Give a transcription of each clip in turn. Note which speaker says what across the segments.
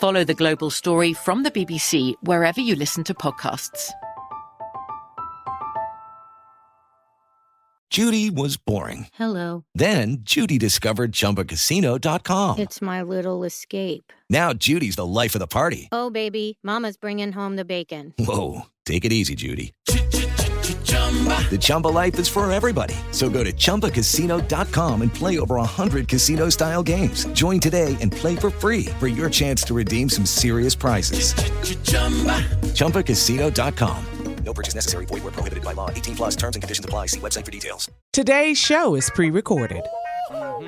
Speaker 1: Follow the global story from the BBC wherever you listen to podcasts.
Speaker 2: Judy was boring.
Speaker 3: Hello.
Speaker 2: Then Judy discovered ChumbaCasino.com.
Speaker 3: It's my little escape.
Speaker 2: Now Judy's the life of the party.
Speaker 3: Oh, baby, Mama's bringing home the bacon.
Speaker 2: Whoa, take it easy, Judy. The Chumba life is for everybody. So go to ChumbaCasino.com and play over 100 casino style games. Join today and play for free for your chance to redeem some serious prizes. ChumbaCasino.com.
Speaker 4: No purchase necessary. Void where prohibited by law. 18 plus terms and conditions apply. See website for details.
Speaker 5: Today's show is pre-recorded.
Speaker 6: Y'all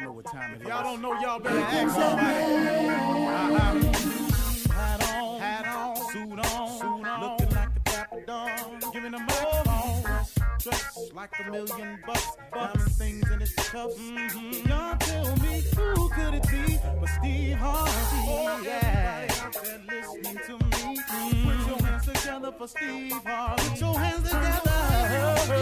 Speaker 6: know what time it is. Y'all don't know, y'all better ask somebody. Uh-huh. All dressed like a million bucks. Diamond things in its cuffs. Mm-hmm. Y'all tell me who could it be but Steve Harvey? Oh, yeah. Everybody out there listening to me. Put your hands together for Steve Harvey. Put your hands together.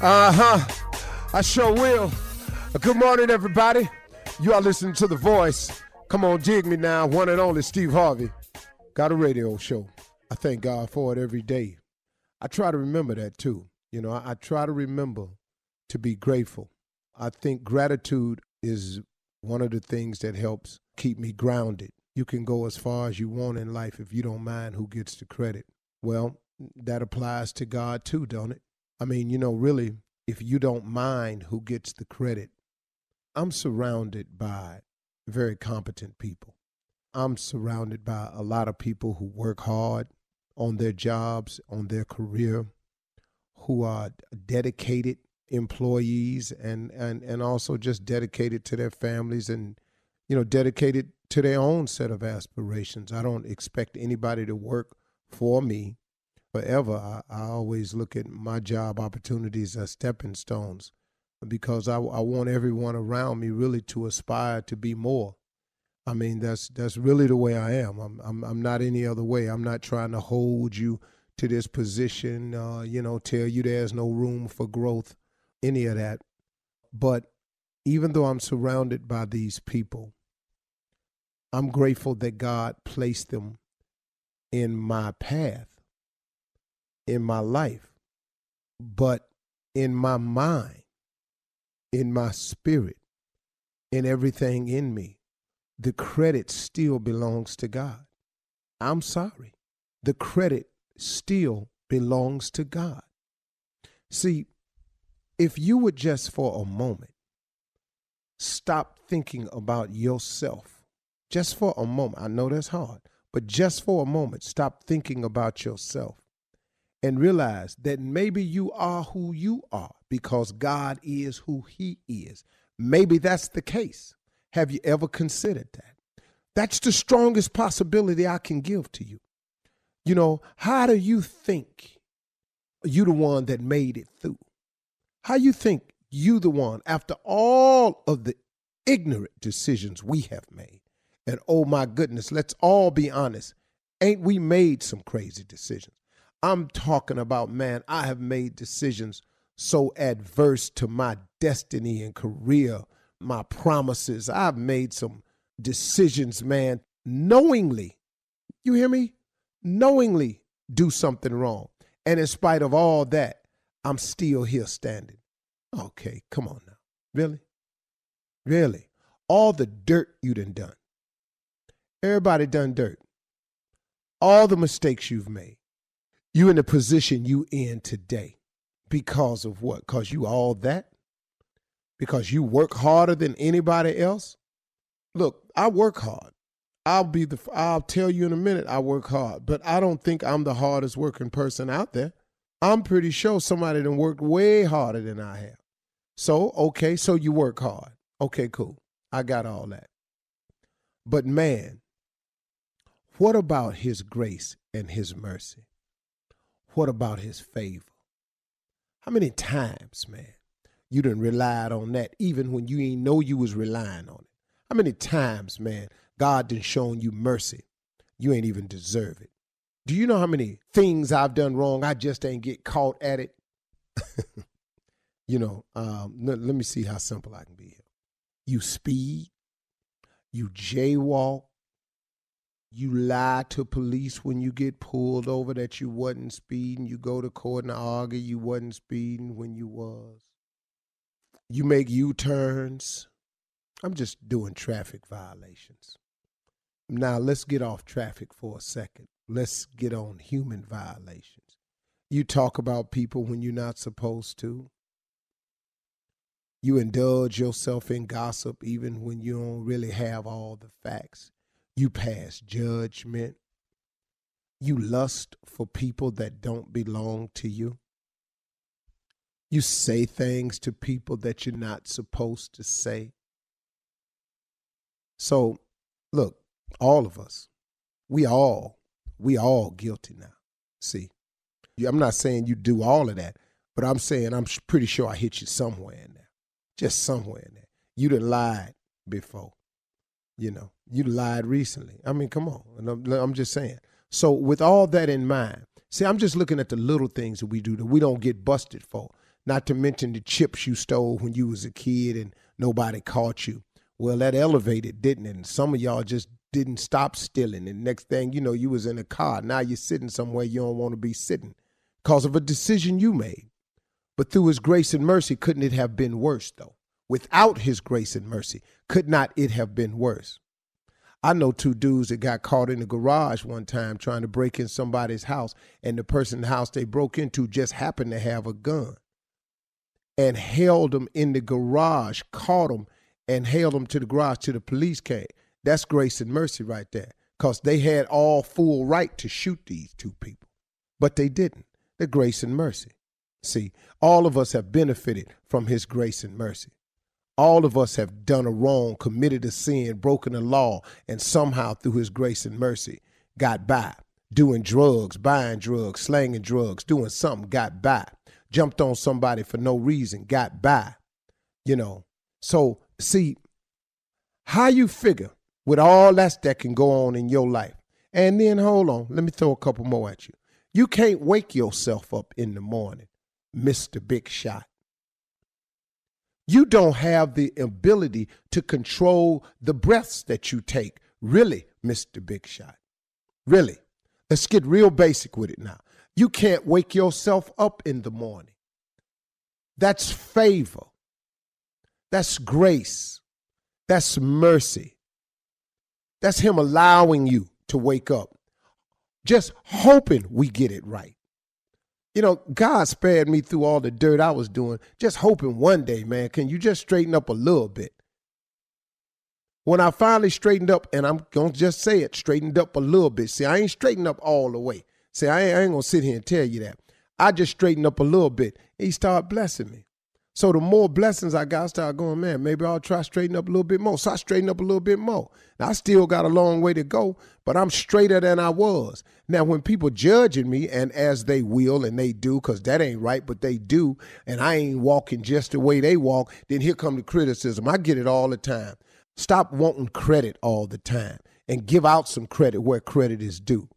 Speaker 7: Uh huh. I sure will. Good morning, everybody. You are listening to The Voice. Come on, dig me now. One and only Steve Harvey. Got a radio show. I thank God for it every day. I try to remember that too. You know, I, I try to remember to be grateful. I think gratitude is one of the things that helps keep me grounded. You can go as far as you want in life if you don't mind who gets the credit. Well, that applies to God too, don't it? I mean, you know, really, if you don't mind who gets the credit, I'm surrounded by very competent people. I'm surrounded by a lot of people who work hard on their jobs, on their career, who are dedicated employees and, and, and also just dedicated to their families and, you know, dedicated to their own set of aspirations. I don't expect anybody to work for me forever. I, I always look at my job opportunities as stepping stones because I, I want everyone around me really to aspire to be more. I mean, that's that's really the way I am. I'm I'm I'm not any other way. I'm not trying to hold you to this position, uh, you know, tell you there's no room for growth, any of that. But even though I'm surrounded by these people, I'm grateful that God placed them in my path, in my life, but in my mind, in my spirit, in everything in me the credit still belongs to God. I'm sorry. The credit still belongs to God. See, if you would just for a moment stop thinking about yourself, just for a moment, I know that's hard, but just for a moment, stop thinking about yourself and realize that maybe you are who you are because God is who He is. Maybe that's the case. Have you ever considered that? That's the strongest possibility I can give to you. You know, how do you think you the one that made it through? How you think you the one after all of the ignorant decisions we have made? And oh my goodness, let's all be honest. Ain't we made some crazy decisions? I'm talking about, man, I have made decisions so adverse to my destiny and career my promises. I've made some decisions, man, knowingly. You hear me? Knowingly do something wrong. And in spite of all that, I'm still here standing. Okay, come on now. Really? Really? All the dirt you done done. Everybody done dirt. All the mistakes you've made. You in the position you in today. Because of what? Because you all that? because you work harder than anybody else? Look, I work hard. I'll be the I'll tell you in a minute I work hard, but I don't think I'm the hardest working person out there. I'm pretty sure somebody done worked way harder than I have. So, okay, so you work hard. Okay, cool. I got all that. But man, what about his grace and his mercy? What about his favor? How many times, man, you done relied on that even when you ain't know you was relying on it. How many times, man, God done shown you mercy? You ain't even deserve it. Do you know how many things I've done wrong? I just ain't get caught at it. you know, um, let me see how simple I can be here. You speed, you jaywalk, you lie to police when you get pulled over that you wasn't speeding. You go to court and argue you wasn't speeding when you was you make U turns. I'm just doing traffic violations. Now, let's get off traffic for a second. Let's get on human violations. You talk about people when you're not supposed to. You indulge yourself in gossip even when you don't really have all the facts. You pass judgment. You lust for people that don't belong to you. You say things to people that you're not supposed to say. So, look, all of us, we all, we all guilty now. See, I'm not saying you do all of that, but I'm saying I'm pretty sure I hit you somewhere in there, just somewhere in there. You done lied before, you know. You lied recently. I mean, come on. I'm, just saying. So, with all that in mind, see, I'm just looking at the little things that we do that we don't get busted for. Not to mention the chips you stole when you was a kid and nobody caught you. Well, that elevated, didn't it? And some of y'all just didn't stop stealing. And next thing you know, you was in a car. Now you're sitting somewhere you don't want to be sitting because of a decision you made. But through his grace and mercy, couldn't it have been worse, though? Without his grace and mercy, could not it have been worse? I know two dudes that got caught in the garage one time trying to break in somebody's house, and the person in the house they broke into just happened to have a gun and held them in the garage, caught them, and held them to the garage till the police came. That's grace and mercy right there, because they had all full right to shoot these two people, but they didn't. The grace and mercy. See, all of us have benefited from His grace and mercy. All of us have done a wrong, committed a sin, broken a law, and somehow through his grace and mercy got by. Doing drugs, buying drugs, slanging drugs, doing something, got by. Jumped on somebody for no reason, got by. You know. So, see, how you figure with all that that can go on in your life. And then hold on, let me throw a couple more at you. You can't wake yourself up in the morning, Mr. Big Shot you don't have the ability to control the breaths that you take. Really, Mr. Big Shot. Really. Let's get real basic with it now. You can't wake yourself up in the morning. That's favor. That's grace. That's mercy. That's Him allowing you to wake up. Just hoping we get it right. You know, God spared me through all the dirt I was doing, just hoping one day, man, can you just straighten up a little bit? When I finally straightened up, and I'm going to just say it, straightened up a little bit. See, I ain't straightened up all the way. See, I ain't, ain't going to sit here and tell you that. I just straightened up a little bit. He started blessing me. So the more blessings I got, I started going, man, maybe I'll try straighten up a little bit more. So I straightened up a little bit more. Now I still got a long way to go, but I'm straighter than I was. Now when people judging me, and as they will and they do, because that ain't right, but they do, and I ain't walking just the way they walk, then here come the criticism. I get it all the time. Stop wanting credit all the time and give out some credit where credit is due.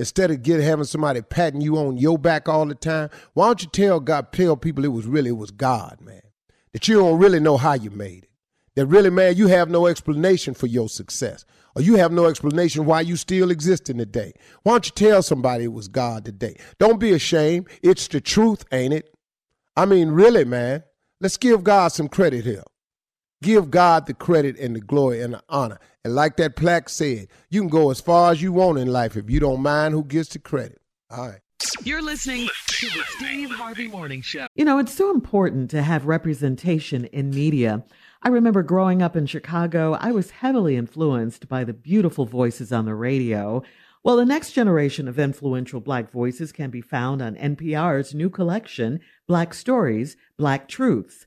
Speaker 7: Instead of get having somebody patting you on your back all the time, why don't you tell God, tell people it was really it was God, man. That you don't really know how you made it. That really, man, you have no explanation for your success. Or you have no explanation why you still exist in the day. Why don't you tell somebody it was God today? Don't be ashamed. It's the truth, ain't it? I mean, really, man. Let's give God some credit here. Give God the credit and the glory and the honor. And like that plaque said, you can go as far as you want in life if you don't mind who gets the credit. All right.
Speaker 8: You're listening to the Steve Harvey Morning Show.
Speaker 9: You know, it's so important to have representation in media. I remember growing up in Chicago, I was heavily influenced by the beautiful voices on the radio. Well, the next generation of influential Black voices can be found on NPR's new collection, Black Stories, Black Truths.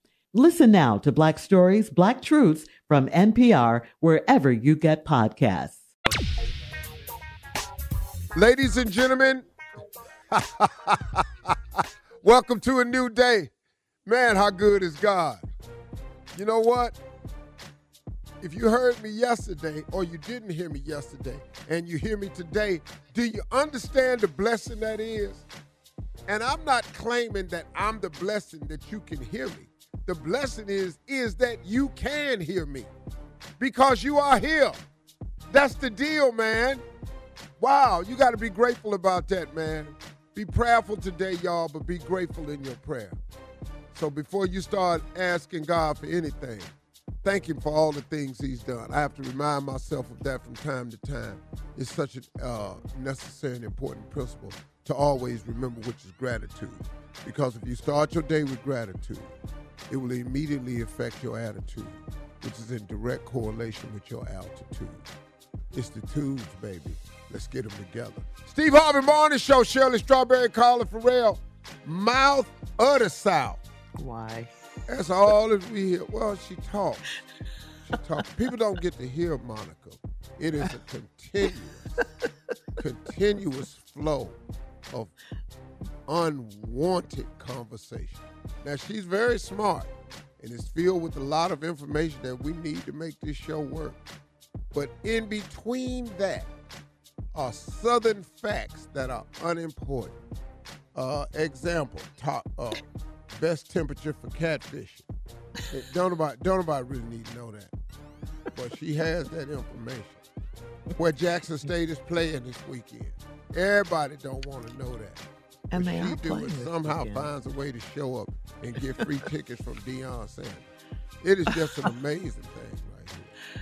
Speaker 9: Listen now to Black Stories, Black Truths from NPR, wherever you get podcasts.
Speaker 7: Ladies and gentlemen, welcome to a new day. Man, how good is God? You know what? If you heard me yesterday or you didn't hear me yesterday and you hear me today, do you understand the blessing that is? And I'm not claiming that I'm the blessing that you can hear me. The blessing is is that you can hear me because you are here. That's the deal, man. Wow, you got to be grateful about that, man. Be prayerful today, y'all, but be grateful in your prayer. So before you start asking God for anything, thank Him for all the things He's done. I have to remind myself of that from time to time. It's such a uh, necessary and important principle to always remember, which is gratitude. Because if you start your day with gratitude, it will immediately affect your attitude, which is in direct correlation with your altitude. It's the tubes, baby. Let's get them together. Steve Harvey Morning Show, Shirley Strawberry, Carla Ferrell. Mouth of the South.
Speaker 5: Why?
Speaker 7: That's all that we hear. Well, she talks. She talks. People don't get to hear Monica. It is a continuous, continuous flow of unwanted conversation. Now, she's very smart and is filled with a lot of information that we need to make this show work. But in between that are southern facts that are unimportant. Uh, example, top, uh, best temperature for catfishing. Eh, Don't nobody, don't nobody really need to know that. But she has that information. Where Jackson State is playing this weekend. Everybody don't want to know that.
Speaker 5: And they
Speaker 7: she do it somehow
Speaker 5: weekend.
Speaker 7: finds a way to show up and get free tickets from Deion Sanders. It is just an amazing thing right here.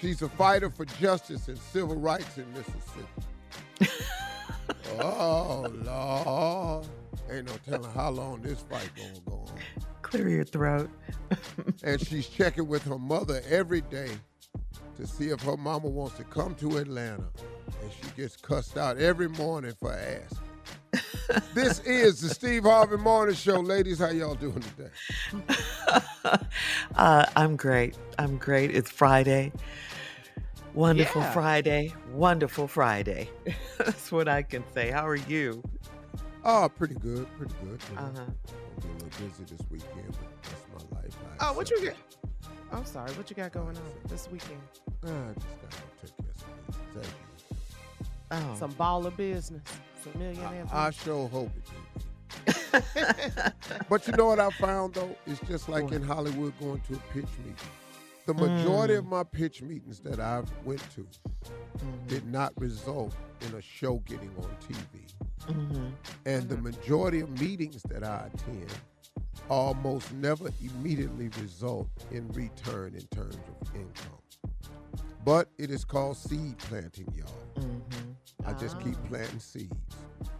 Speaker 7: She's a fighter for justice and civil rights in Mississippi. oh Lord. Ain't no telling how long this fight gonna go on.
Speaker 5: Clear your throat.
Speaker 7: and she's checking with her mother every day to see if her mama wants to come to Atlanta. And she gets cussed out every morning for asking. This is the Steve Harvey Morning Show. Ladies, how y'all doing today?
Speaker 5: Uh, I'm great. I'm great. It's Friday. Wonderful
Speaker 10: Yeah.
Speaker 5: Friday. Wonderful Friday. That's what I can say. How are you?
Speaker 7: Oh, pretty good, pretty good. You know,
Speaker 5: Uh-huh.
Speaker 7: I'll be a little busy this weekend, but that's my life. I
Speaker 10: Oh, what you
Speaker 7: accept
Speaker 10: get? I'm sorry. What you got going on this weekend?
Speaker 7: it. Ah, I just gotta go take care of some business, as usual.
Speaker 5: Oh.
Speaker 10: Some baller business. Millionaire.
Speaker 7: I, I sure hope it. But you know what I found though? It's just like in Hollywood going to a pitch meeting. The majority of my pitch meetings that I went to did not result in a show getting on TV.
Speaker 5: Mhm.
Speaker 7: And the majority of meetings that I attend almost never immediately result in return in terms of income. But it is called seed planting, y'all.
Speaker 5: Mhm.
Speaker 7: I just keep
Speaker 10: Ah.
Speaker 7: planting seeds.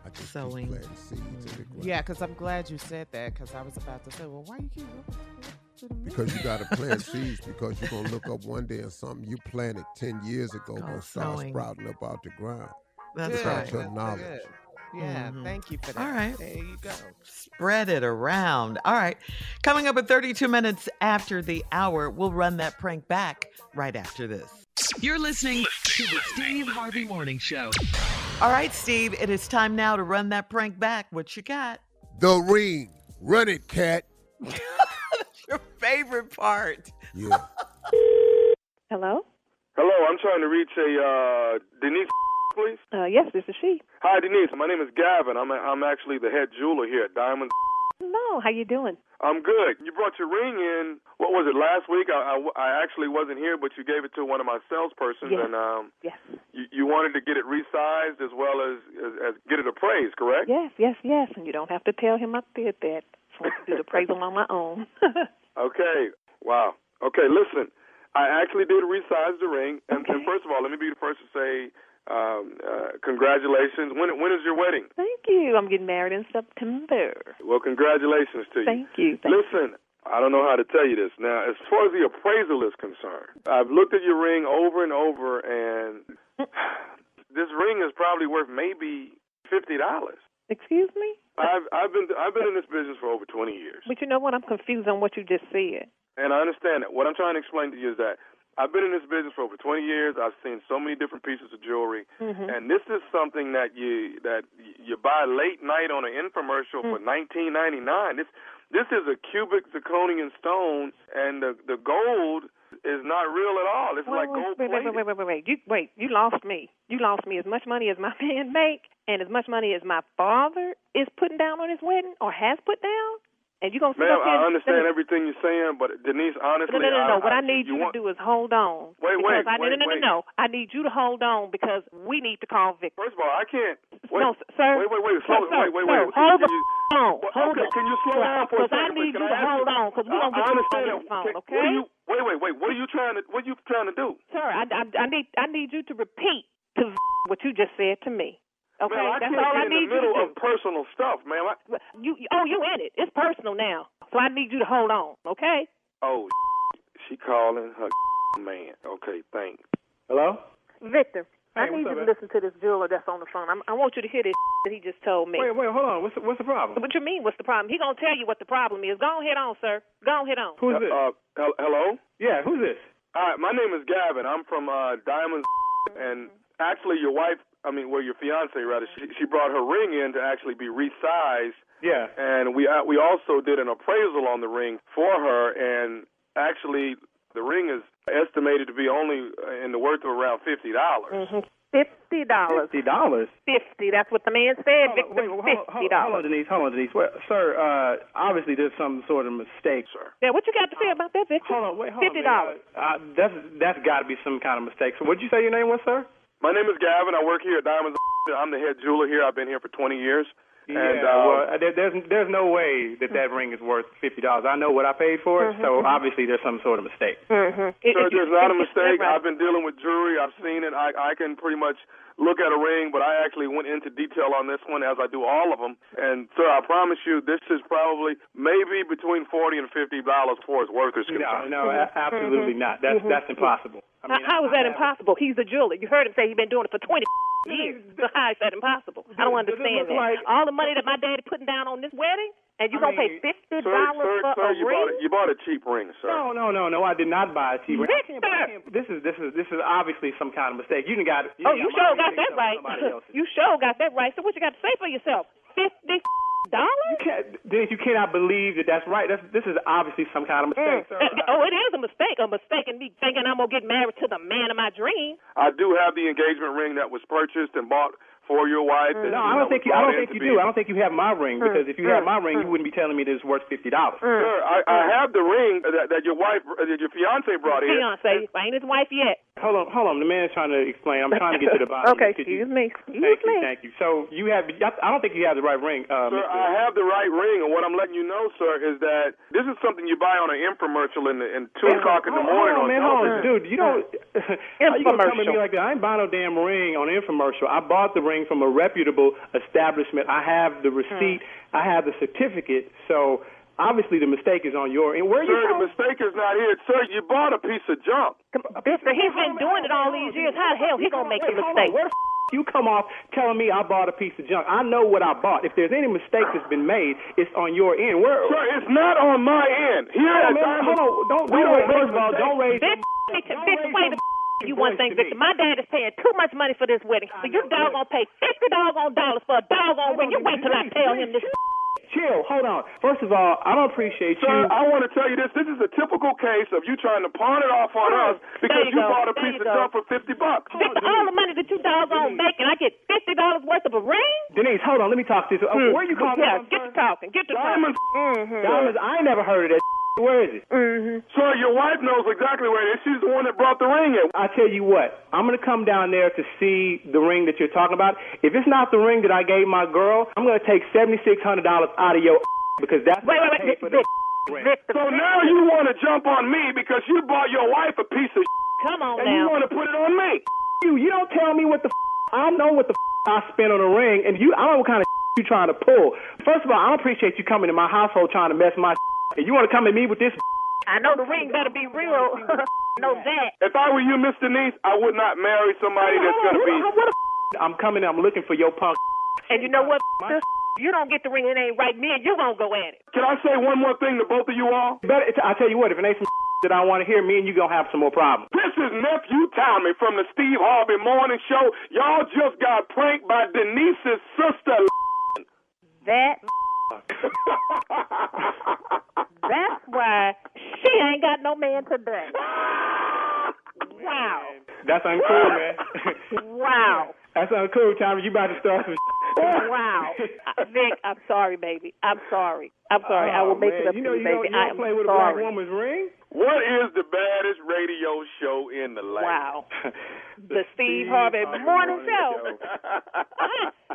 Speaker 7: I just
Speaker 5: Sowing.
Speaker 7: keep planting seeds in the ground.
Speaker 10: Yeah, because I'm glad you said that because I was about to say, well, why you keep looking to the mirror?
Speaker 7: Because you got to plant seeds because you're going to look up one day and something you planted 10 years ago
Speaker 5: Called
Speaker 7: going to start
Speaker 5: sowing.
Speaker 7: sprouting up out the ground.
Speaker 5: That's
Speaker 10: Good,
Speaker 5: right.
Speaker 7: your
Speaker 10: good,
Speaker 7: knowledge.
Speaker 10: good. Yeah,
Speaker 5: Mhm.
Speaker 10: thank you for that.
Speaker 5: All right.
Speaker 10: There you go.
Speaker 5: Spread it around. All right. Coming up at 32 minutes after the hour, we'll run that prank back right after this.
Speaker 11: You're listening to the Steve Harvey Morning Show.
Speaker 5: All right, Steve, it is time now to run that prank back. What you got?
Speaker 7: The ring. Run it, cat.
Speaker 5: Your favorite part.
Speaker 7: Yeah.
Speaker 12: Hello?
Speaker 13: Hello, I'm trying to reach a uh, Denise, please.
Speaker 12: Uh, yes, this is she.
Speaker 13: Hi, Denise. My name is Gavin. I'm I'm actually the head jeweler here at Diamonds.
Speaker 12: Hello, how you doing?
Speaker 13: I'm good. You brought your ring in. What was it last week? I, I, I actually wasn't here, but you gave it to one of my salespersons,
Speaker 12: Yes.
Speaker 13: and um,
Speaker 12: Yes.
Speaker 13: you, you wanted to get it resized as well as, as as get it appraised, correct?
Speaker 12: Yes, yes, yes. And you don't have to tell him I did that. So I the appraisal on my own.
Speaker 13: Okay. Wow. Okay. Listen, I actually did resize the ring, and, and first of all, let me be the first to say um, uh, congratulations. When when is your wedding?
Speaker 12: Thank you. I'm getting married in September.
Speaker 13: Well, congratulations to you.
Speaker 12: Thank you. Thank
Speaker 13: Listen, I don't know how to tell you this. Now, as far as the appraisal is concerned, I've looked at your ring over and over, and this ring is probably worth maybe fifty dollars.
Speaker 12: Excuse me?
Speaker 13: I've I've been I've been in this business for over twenty years,
Speaker 12: But you know what? I'm confused on what you just said.
Speaker 13: and I understand that. What I'm trying to explain to you is that I've been in this business for over twenty years. I've seen so many different pieces of jewelry,
Speaker 12: Mhm.
Speaker 13: and this is something that you that you buy late night on an infomercial for nineteen ninety nine. This this is a cubic zirconian stone, and the the gold is not real at all. It's
Speaker 12: Wait,
Speaker 13: like gold
Speaker 12: wait, wait,
Speaker 13: plated.
Speaker 12: wait, wait, wait, wait. You wait. You lost me. You lost me. As much money as my man make, and as much money as my father is putting down on his wedding, or has put down, and you gonna sit
Speaker 13: Ma'am,
Speaker 12: up here
Speaker 13: I
Speaker 12: and-
Speaker 13: understand everything you're saying, but Denise, honestly,
Speaker 12: No, no, no, no.
Speaker 13: I,
Speaker 12: What I,
Speaker 13: I
Speaker 12: need you,
Speaker 13: want,
Speaker 12: to do is hold on.
Speaker 13: Wait, wait,
Speaker 12: I,
Speaker 13: wait,
Speaker 12: no, no, no,
Speaker 13: wait.
Speaker 12: no. I need you to hold on because we need to call Victor.
Speaker 13: First of all, I can't. Wait,
Speaker 12: no, sir.
Speaker 13: Wait, wait, wait. Slow,
Speaker 12: sir,
Speaker 13: wait, wait,
Speaker 12: sir,
Speaker 13: wait.
Speaker 12: Hold the
Speaker 13: you-
Speaker 12: on.
Speaker 13: Well,
Speaker 12: Hold
Speaker 13: okay,
Speaker 12: the-
Speaker 13: can you slow down for a
Speaker 12: Because I need you to hold on because we're gonna get you on
Speaker 13: that.
Speaker 12: phone, okay?
Speaker 13: You? Wait, wait, wait. What are you trying to? What are you trying to do?
Speaker 12: Sir, I, I, I need I need you to repeat to what you just said to me. Okay,
Speaker 13: man, I
Speaker 12: that's
Speaker 13: can't
Speaker 12: all
Speaker 13: get
Speaker 12: I
Speaker 13: in
Speaker 12: need
Speaker 13: the middle
Speaker 12: you to
Speaker 13: of personal stuff, man. I.
Speaker 12: You, oh, you in it? It's personal now, so I need you to hold on. Okay?
Speaker 13: oh, she calling her man. Okay, thanks.
Speaker 14: Hello?
Speaker 12: Victor, I need you to listen to this jeweler that's on the phone. I'm, I want you to hear this that he just told me.
Speaker 14: Wait, wait, hold on. What's the, what's the problem?
Speaker 12: What you mean? What's the problem? He gonna tell you what the problem is. Go on, head on, sir. Go on, head on.
Speaker 14: Who's this?
Speaker 13: Uh, hel- hello?
Speaker 14: Yeah, who's this?
Speaker 13: Hi, my name is Gavin. I'm from uh, Diamonds, and actually, your wife, I mean, well, your fiance rather, she, she brought her ring in to actually be resized,
Speaker 14: Yeah.
Speaker 13: and we uh, we also did an appraisal on the ring for her, and actually, the ring is estimated to be only uh, in the worth of around fifty dollars.
Speaker 12: Mm-hmm. Fifty dollars.
Speaker 14: Fifty dollars.
Speaker 12: Fifty. That's what the man said. Victor.
Speaker 14: Wait, hold, hold,
Speaker 12: Fifty
Speaker 14: hold on. Denise. Hold on, Denise. Well, sir, uh, obviously there's some sort of mistake, sir.
Speaker 12: Yeah, what you got to say about that, Victor?
Speaker 14: Hold on, wait, hold
Speaker 12: Fifty dollars.
Speaker 14: Uh, uh, that's that's got to be some kind of mistake. So, what did you say your name was, sir?
Speaker 13: My name is Gavin. I work here at Diamonds. I'm the head jeweler here. I've been here for 20 years.
Speaker 14: yeah,
Speaker 13: And, uh,
Speaker 14: well, there, there's there's no way that that ring is worth fifty dollars. I know what I paid for it, so obviously there's some sort of mistake.
Speaker 12: Mm-hmm.
Speaker 13: Sir, there's not a mistake. I've been dealing with jewelry. I've seen it. I, I can pretty much look at a ring, but I actually went into detail on this one as I do all of them. And, sir, I promise you, this is probably maybe between 40 and $50 for its worth is
Speaker 14: No,
Speaker 13: concerned.
Speaker 14: no, a- absolutely not. That's
Speaker 12: Mhm.
Speaker 14: that's impossible. I mean,
Speaker 12: how, how is that impossible? He's a jeweler. You heard him say he's been doing it for twenty years. So how is that impossible? I don't understand that. All the money that my daddy putting down on this wedding, and you
Speaker 14: I
Speaker 12: gonna pay fifty dollars
Speaker 13: sir,
Speaker 12: for
Speaker 13: sir,
Speaker 12: a
Speaker 13: you
Speaker 12: ring?
Speaker 13: bought, a, you bought a cheap ring, sir.
Speaker 14: No, no, no, no. I did not buy a cheap ring. I can't- I can't- This is this is this is obviously some kind of mistake. You done got. You
Speaker 12: oh, you
Speaker 14: got
Speaker 12: sure got that
Speaker 14: mixed up with
Speaker 12: right. you sure got that right. So what you got to say for yourself? Fifty dollars?
Speaker 14: You can't, Denise, you cannot believe that that's right. That's, this is obviously some kind of mistake, mm. sir.
Speaker 12: oh, it is a mistake. A mistake in me thinking I'm gonna get married to the man of my dreams.
Speaker 13: I do have the engagement ring that was purchased and bought for your wife.
Speaker 14: Mm.
Speaker 13: No,
Speaker 14: I don't think you. I don't think
Speaker 13: to
Speaker 14: you
Speaker 13: be-
Speaker 14: do. I don't think you have my ring because if you mm. had my mm. ring, you wouldn't be telling me that it's worth fifty dollars.
Speaker 13: Sir, I, I have the ring that, that your wife, that your fiance brought in.
Speaker 12: Fiance, I ain't his wife yet.
Speaker 14: Hold on, hold on. The man is trying to explain. I'm trying to get to the bottom.
Speaker 12: okay,
Speaker 14: Could you-
Speaker 12: excuse me. Excuse
Speaker 14: Thank you,
Speaker 12: me.
Speaker 14: thank you. So you have. I don't think you have the right ring, uh,
Speaker 13: Sir,
Speaker 14: Mr.
Speaker 13: I have the right ring, and what I'm letting you know, sir, is that this is something you buy on an infomercial in, the, in two o'clock in the
Speaker 14: Hold
Speaker 13: morning
Speaker 14: on,
Speaker 13: on
Speaker 14: man, hold on,
Speaker 13: television.
Speaker 14: dude. You don't. How you gonna come at me like that? I ain't buying no damn ring on an infomercial. I bought the ring from a reputable establishment. I have the receipt. I have the certificate. So obviously the mistake is on your end. Where are you
Speaker 13: Sir,
Speaker 14: from?
Speaker 13: the mistake is not here. Sir, you bought a piece of junk.
Speaker 12: Mister, he's been doing it all these years. How the hell he gonna make a
Speaker 14: Wait, hold on.
Speaker 12: mistake?
Speaker 14: Where the f- you come off telling me I bought a piece of junk? I know what I bought. If there's any mistake that's been made, it's on your end. Where?
Speaker 13: Sir, it's not on my end. Here
Speaker 14: Hold on, man. Hold on. Don't,
Speaker 13: we
Speaker 14: don't,
Speaker 13: don't
Speaker 14: raise- first of all, don't raise.
Speaker 12: Wait a. You one thing, Victor. My dad is paying too much money for this wedding. So you doggone pay fifty doggone dollars for a doggone ring. You wait till I tell him this.
Speaker 14: Chill. Hold on. First of all, I don't appreciate
Speaker 13: Sir,
Speaker 14: you.
Speaker 13: I want to tell you this. This is a typical case of you trying to pawn it off on us because
Speaker 12: you
Speaker 13: you bought a
Speaker 12: There
Speaker 13: piece of
Speaker 12: go.
Speaker 13: junk for 50 bucks.
Speaker 12: Victor, all the money that you doggone make, and I get fifty dollars worth of a ring.
Speaker 14: Denise, hold on. Let me talk to you.
Speaker 12: Hmm.
Speaker 14: Where you calling
Speaker 12: Yeah,
Speaker 14: from?
Speaker 12: get to talking. Get to talking.
Speaker 13: Diamonds.
Speaker 12: Mm-hmm.
Speaker 14: Diamonds. I never heard of that. Where is it?
Speaker 12: Mm-hmm.
Speaker 13: Sir, your wife knows exactly where it is. She's the one that brought the ring in.
Speaker 14: I tell you what, I'm gonna come down there to see the ring that you're talking about. If it's not the ring that I gave my girl, I'm gonna take seventy six hundred dollars out of your because that's
Speaker 12: Wait,
Speaker 14: what
Speaker 12: wait,
Speaker 14: I paid
Speaker 12: wait,
Speaker 14: for
Speaker 12: Victor,
Speaker 14: the ring.
Speaker 13: So now you want to jump on me because you bought your wife a piece of
Speaker 12: come on
Speaker 13: and you want to put it on me.
Speaker 14: You, you don't tell me what the I know what the I spent on a ring, and you, I don't know what kind of you trying to pull. First of all, I don't appreciate you coming to my household trying to mess my and you want to come at me with this.
Speaker 12: I know the ring better be real. know that.
Speaker 13: If I were you, Miss Denise, I would not marry somebody that's going to be.
Speaker 14: What the I'm coming. I'm looking for your punk.
Speaker 12: And you know what? Victor? You don't get the ring, it ain't right. Me and you gonna go at it.
Speaker 13: Can I say one more thing to both of you all?
Speaker 14: Better, I tell you what, if it ain't some that I want to hear, me and you gonna have some more problems.
Speaker 13: This is nephew Tommy from the Steve Harvey Morning Show. Y'all just got pranked by Denise's sister.
Speaker 12: That. That's why she ain't got no man today. Wow.
Speaker 14: That's uncool, man.
Speaker 12: Wow.
Speaker 14: That's uncool, Tommy. You about to start some.
Speaker 12: Wow. Uh, Vic, I'm sorry, baby. I'm sorry. I'm sorry. I will make
Speaker 14: Oh, man.
Speaker 12: it up
Speaker 14: you
Speaker 12: to
Speaker 14: know,
Speaker 12: you,
Speaker 14: you
Speaker 12: baby.
Speaker 14: Don't, you
Speaker 12: I
Speaker 14: don't
Speaker 12: am
Speaker 14: play with a
Speaker 12: sorry.
Speaker 14: black woman's ring.
Speaker 13: What is the baddest radio show in the land?
Speaker 12: Wow. The Steve Harvey Morning Show.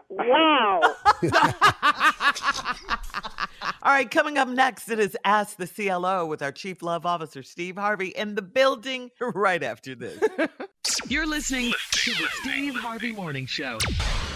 Speaker 12: wow.
Speaker 5: All right, coming up next, it is Ask the CLO with our Chief Love Officer, Steve Harvey, in the building right after this.
Speaker 11: You're listening to the Steve Harvey Morning Show.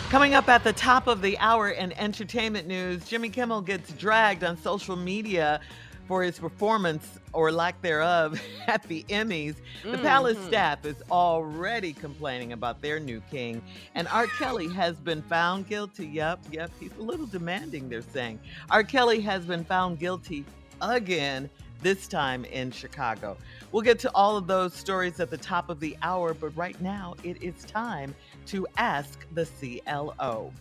Speaker 5: Coming up at the top of the hour in entertainment news, Jimmy Kimmel gets dragged on social media
Speaker 9: for his performance or lack thereof at the Emmys. The palace
Speaker 10: Mhm.
Speaker 9: staff is already complaining about their new king. And R. Kelly has been found guilty. Yep, yep, he's a little demanding, they're saying. R. Kelly has been found guilty again, this time in Chicago. We'll get to all of those stories at the top of the hour, but right now it is time to ask the CLO.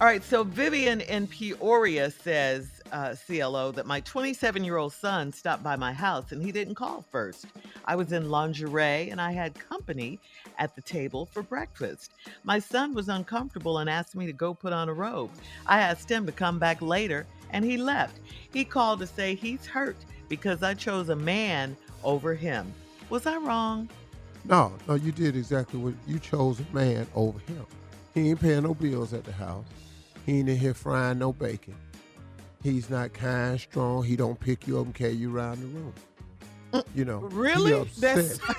Speaker 9: All right, so Vivian in Peoria says, uh, CLO, that my 27 year old son stopped by my house and he didn't call first. I was in lingerie and I had company at the table for breakfast. My son was uncomfortable and asked me to go put on a robe. I asked him to come back later and he left. He called to say he's hurt because I chose a man over him. Was I wrong?
Speaker 7: No, no, you did exactly what you chose a man over him. He ain't paying no bills at the house. He ain't in here frying no bacon. He's not kind, strong. He don't pick you up and carry you around the room. Mm, you know,
Speaker 10: Really? That's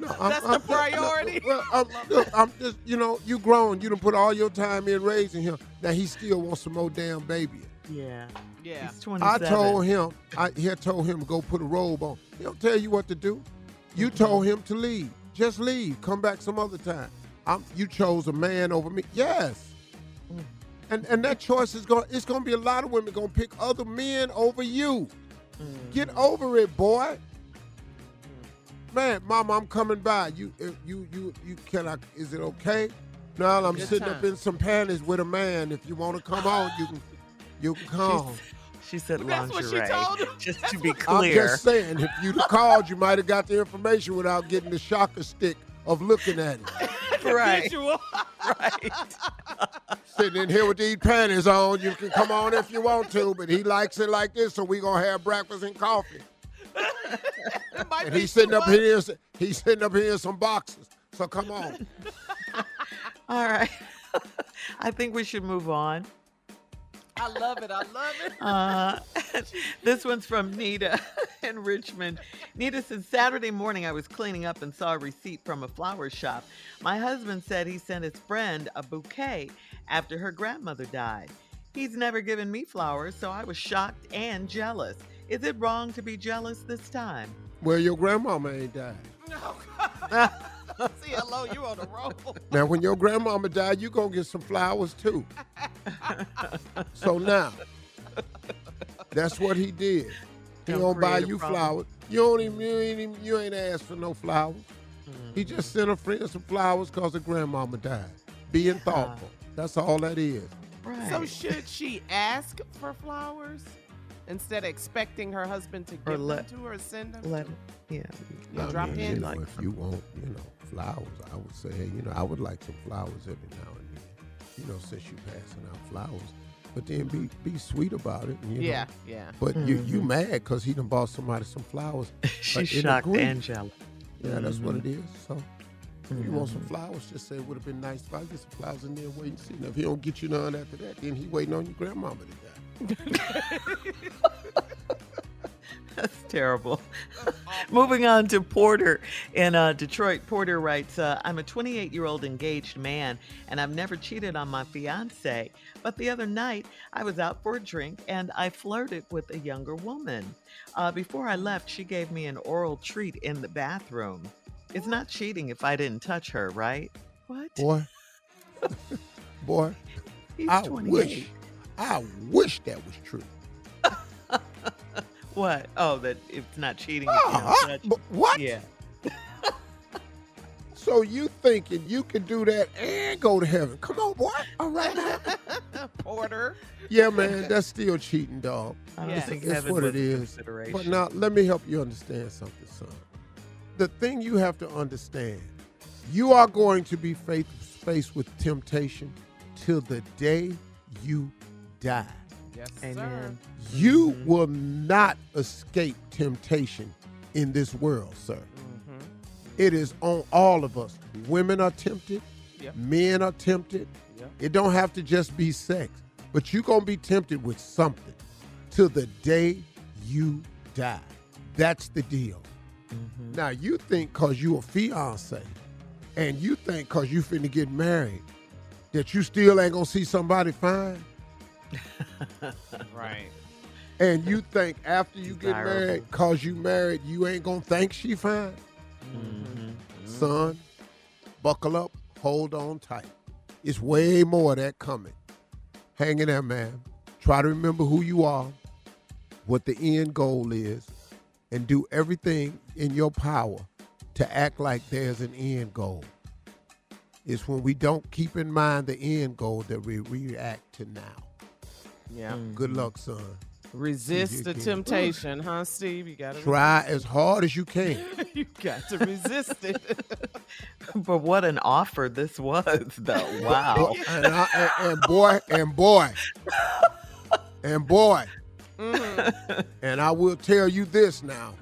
Speaker 7: No,
Speaker 10: that's the priority.
Speaker 7: well, I'm, look, I'm just, you know, you grown. You done put all your time in raising him. Now he still wants some more damn baby.
Speaker 9: Yeah.
Speaker 10: Yeah.
Speaker 9: He's 27.
Speaker 7: I told him, I he told him to go put a robe on. He don't tell you what to do. You mm-hmm. told him to leave. Just leave. Come back some other time. I'm, you chose a man over me. Yes. Mm. And and that choice is going. It's going to be a lot of women going to pick other men over you. Get over it, boy. Man, mama, I'm coming by. You uh, you you you can I? Is it okay? No, I'm
Speaker 10: Good
Speaker 7: sitting up in some panties with a man. If you want to come on, you can you can come.
Speaker 9: She said
Speaker 10: That's what she
Speaker 9: lingerie.
Speaker 10: told him.
Speaker 9: Just to be
Speaker 7: I'm
Speaker 9: clear.
Speaker 7: just saying, if you'd have called, you might have got the information without getting the shocker stick of looking at it.
Speaker 9: right.
Speaker 10: Visual.
Speaker 9: right.
Speaker 7: Sitting in here with these panties on, you can come on if you want to, but he likes it like this, so we gonna have breakfast and coffee. And he's sitting up
Speaker 10: much.
Speaker 7: here, he's sitting up here in some boxes. So come on.
Speaker 9: All right. I think we should move on.
Speaker 10: I love it. I love it.
Speaker 9: Uh, this one's from Nita in Richmond. Nita said Saturday morning I was cleaning up and saw a receipt from a flower shop. My husband said he sent his friend a bouquet after her grandmother died. He's never given me flowers, so I was shocked and jealous. Is it wrong to be jealous this time?
Speaker 7: Well, your grandmama ain't died.
Speaker 10: No CLO, you on the roll.
Speaker 7: Now, when your grandmama died, you gonna get some flowers too. so now, that's what he did. He
Speaker 9: Don't
Speaker 7: gonna buy you flowers. You don't even, you ain't even, you ain't asked for no flowers. Mm-hmm. He just sent a friend some flowers cause her grandmama died. Being thoughtful. That's all that is.
Speaker 9: Right.
Speaker 10: So should she ask for flowers instead of expecting her husband to
Speaker 9: Or
Speaker 10: give
Speaker 9: let-
Speaker 10: them to her, send them?
Speaker 9: let
Speaker 10: to
Speaker 9: yeah.
Speaker 10: Yeah,
Speaker 7: I
Speaker 10: drop
Speaker 7: mean,
Speaker 10: in.
Speaker 7: You know, if you want, you know, flowers, I would say, hey, you know, I would like some flowers every now and then. You know, since you passing out flowers. But then be be sweet about it. You
Speaker 10: Yeah,
Speaker 7: know.
Speaker 10: yeah.
Speaker 7: But you you
Speaker 9: Mhm.
Speaker 7: mad because he done bought somebody some flowers.
Speaker 9: She's
Speaker 7: uh,
Speaker 9: shocked
Speaker 7: agreement.
Speaker 9: and jealous.
Speaker 7: Yeah, that's what it is.
Speaker 9: Mhm.
Speaker 7: is. So if you want some
Speaker 9: Mhm.
Speaker 7: flowers, just say it would have been nice if I get some flowers in there waiting wait see. Now, if he don't get you none after that, then he waiting on your grandmama to die.
Speaker 9: That's terrible. Moving on to Porter in uh, Detroit. Porter writes uh, I'm a 28 year old engaged man, and I've never cheated on my fiance. But the other night, I was out for a drink and I flirted with a younger woman. Uh, before I left, she gave me an oral treat in the bathroom. It's not cheating if I didn't touch her, right? What?
Speaker 7: Boy, boy,
Speaker 9: He's
Speaker 7: I
Speaker 9: 28.
Speaker 7: wish, I wish that was true.
Speaker 9: What? Oh, that it's not cheating if you don't touch.
Speaker 7: but what?
Speaker 9: Yeah.
Speaker 7: So you thinking you can do that and go to heaven? Come on, boy. All right.
Speaker 10: Porter.
Speaker 7: Yeah, man, that's still cheating, dog.
Speaker 9: I don't
Speaker 10: Yes.
Speaker 9: think
Speaker 7: That's what it is. But now, let me help you understand something, son. The thing you have to understand, you are going to be faced with temptation till the day you die.
Speaker 10: Yes,
Speaker 9: Amen.
Speaker 7: You
Speaker 9: Mm-hmm.
Speaker 7: will not escape temptation in this world, sir.
Speaker 10: Mm-hmm.
Speaker 7: It is on all of us. Women are tempted,
Speaker 10: Yep.
Speaker 7: men are tempted.
Speaker 10: Yep.
Speaker 7: It don't have to just be sex, but you're going to be tempted with something till the day you die. That's the deal.
Speaker 9: Mm-hmm.
Speaker 7: Now, you think because you a fiance and you think because you finna get married that you still ain't going to see somebody fine?
Speaker 10: Right.
Speaker 7: And you think after you get
Speaker 9: Desirable.
Speaker 7: married, cause you married, you ain't gonna think she fine?
Speaker 9: Mm-hmm.
Speaker 7: Son, buckle up, hold on tight. It's way more of that coming. Hang in there, man. Try to remember who you are, what the end goal is, and do everything in your power to act like there's an end goal. It's when we don't keep in mind the end goal that we react to now.
Speaker 10: Yeah.
Speaker 7: Good luck, son.
Speaker 10: Resist the temptation, huh, Steve? You gotta
Speaker 7: Try as hard as you can.
Speaker 10: you got to resist it.
Speaker 9: But what an offer this was, though. Wow.
Speaker 7: and, I, and, and boy, and boy, and boy,
Speaker 10: Mm-hmm.
Speaker 7: and I will tell you this now.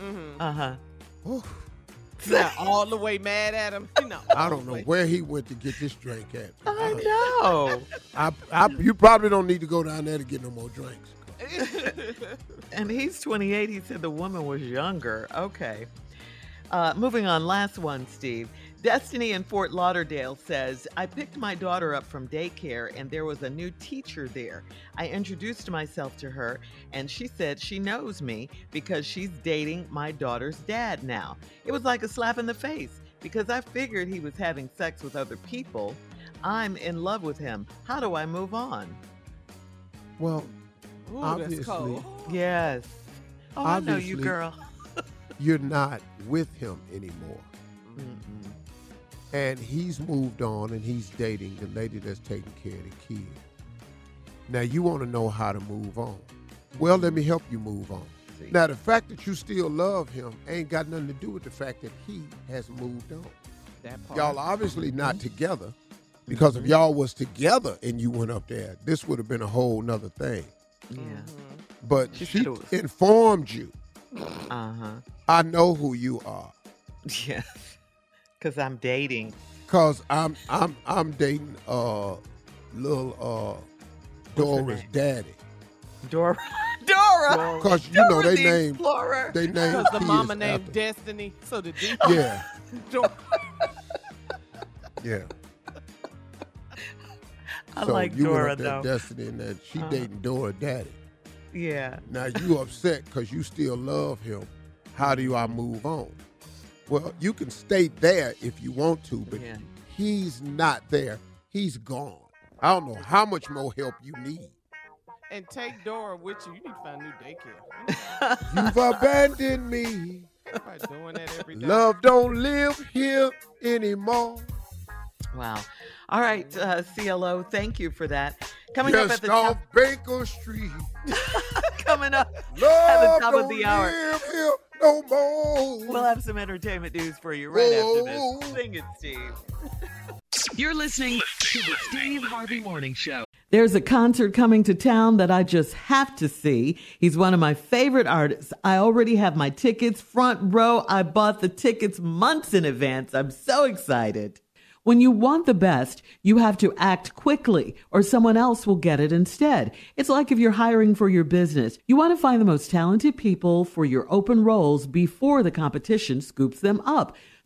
Speaker 10: Mm-hmm.
Speaker 9: Uh huh.
Speaker 10: Not all the way mad at him. No,
Speaker 7: I don't know where he went to get this drink at.
Speaker 9: I know.
Speaker 7: I, I, you probably don't need to go down there to get no more drinks.
Speaker 9: And he's 28. He said the woman was younger. Okay. Uh, moving on, last one, Steve. Destiny in Fort Lauderdale says, I picked my daughter up from daycare and there was a new teacher there. I introduced myself to her and she said she knows me because she's dating my daughter's dad now. It was like a slap in the face because I figured he was having sex with other people. I'm in love with him. How do I move on?
Speaker 7: Well,
Speaker 10: Ooh,
Speaker 7: obviously.
Speaker 9: Yes. Oh, I know you, girl.
Speaker 7: you're not with him anymore. And he's moved on and he's dating the lady that's taking care of the kid. Now you want to know how to move on. Well, let me help you move on. Now the fact that you still love him ain't got nothing to do with the fact that he has moved on. Y'all obviously not together because if y'all was together and you went up there, this would have been a whole nother thing.
Speaker 9: Yeah.
Speaker 7: But
Speaker 9: She
Speaker 7: she
Speaker 9: said it was-
Speaker 7: informed you.
Speaker 9: Uh huh.
Speaker 7: I know who you are.
Speaker 9: Yes. Because I'm dating.
Speaker 7: Cause I'm I'm I'm dating uh little uh Dora's daddy.
Speaker 9: Dora. Dora.
Speaker 7: Cause you know they
Speaker 9: the
Speaker 7: name
Speaker 9: Explorer.
Speaker 7: they name
Speaker 10: Because the mama named
Speaker 7: after-
Speaker 10: Destiny, so the D.
Speaker 7: Yeah,
Speaker 10: Dora.
Speaker 7: yeah.
Speaker 9: I
Speaker 7: so
Speaker 9: like
Speaker 7: you
Speaker 9: Dora
Speaker 7: went up
Speaker 9: though.
Speaker 7: Destiny, and that she
Speaker 9: Uh-huh.
Speaker 7: dating Dora daddy.
Speaker 9: Yeah.
Speaker 7: Now you upset because you still love him. How do I move on? Well, you can stay there if you want to, but
Speaker 9: Yeah.
Speaker 7: he's not there. He's gone. I don't know how much more help you need.
Speaker 10: And take Dora with you. You need to find a new daycare.
Speaker 7: You've abandoned me.
Speaker 10: Doing that every day.
Speaker 7: Love don't live here anymore.
Speaker 9: Wow. All right, uh, CLO, thank you for that. Coming up at the
Speaker 7: off
Speaker 9: top,
Speaker 7: Baker Street.
Speaker 9: coming up
Speaker 7: Love
Speaker 9: at the top of
Speaker 7: don't
Speaker 9: the hour.
Speaker 7: Live here no more.
Speaker 9: We'll have some entertainment news for you right after this. Sing it, Steve.
Speaker 11: You're listening to the Steve Harvey Morning Show.
Speaker 5: There's a concert coming to town that I just have to see. He's one of my favorite artists. I already have my tickets front row. I bought the tickets months in advance. I'm so excited. When you want the best, you have to act quickly or someone else will get it instead. It's like if you're hiring for your business. You want to find the most talented people for your open roles before the competition scoops them up.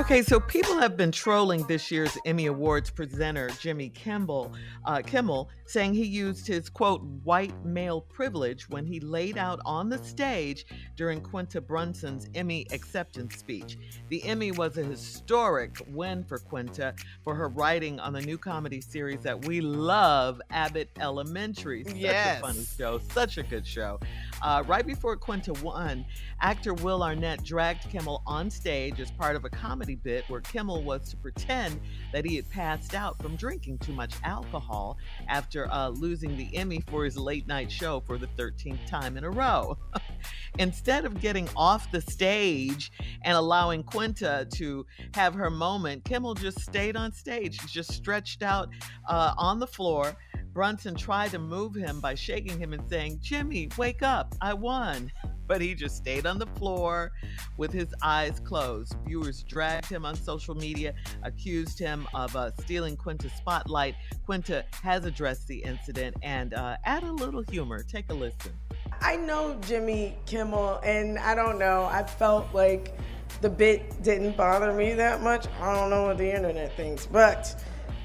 Speaker 9: Okay, so people have been trolling this year's Emmy Awards presenter Jimmy Kimmel, uh, Kimmel, saying he used his quote white male privilege when he laid out on the stage during Quinta Brunson's Emmy acceptance speech. The Emmy was a historic win for Quinta for her writing on the new comedy series that we love, Abbott Elementary. Such
Speaker 10: Yes.
Speaker 9: a funny show, such a good show. Uh, right before Quinta won, actor Will Arnett dragged Kimmel on stage as part of a comedy bit where Kimmel was to pretend that he had passed out from drinking too much alcohol after uh, losing the Emmy for his late night show for the 13th time in a row. Instead of getting off the stage and allowing Quinta to have her moment, Kimmel just stayed on stage, just stretched out uh, on the floor. Brunson tried to move him by shaking him and saying, Jimmy, wake up, I won. But he just stayed on the floor with his eyes closed. Viewers dragged him on social media, accused him of uh, stealing Quinta's spotlight. Quinta has addressed the incident and uh, add a little humor. Take a listen.
Speaker 15: I know Jimmy Kimmel, and I don't know. I felt like the bit didn't bother me that much. I don't know what the internet thinks, but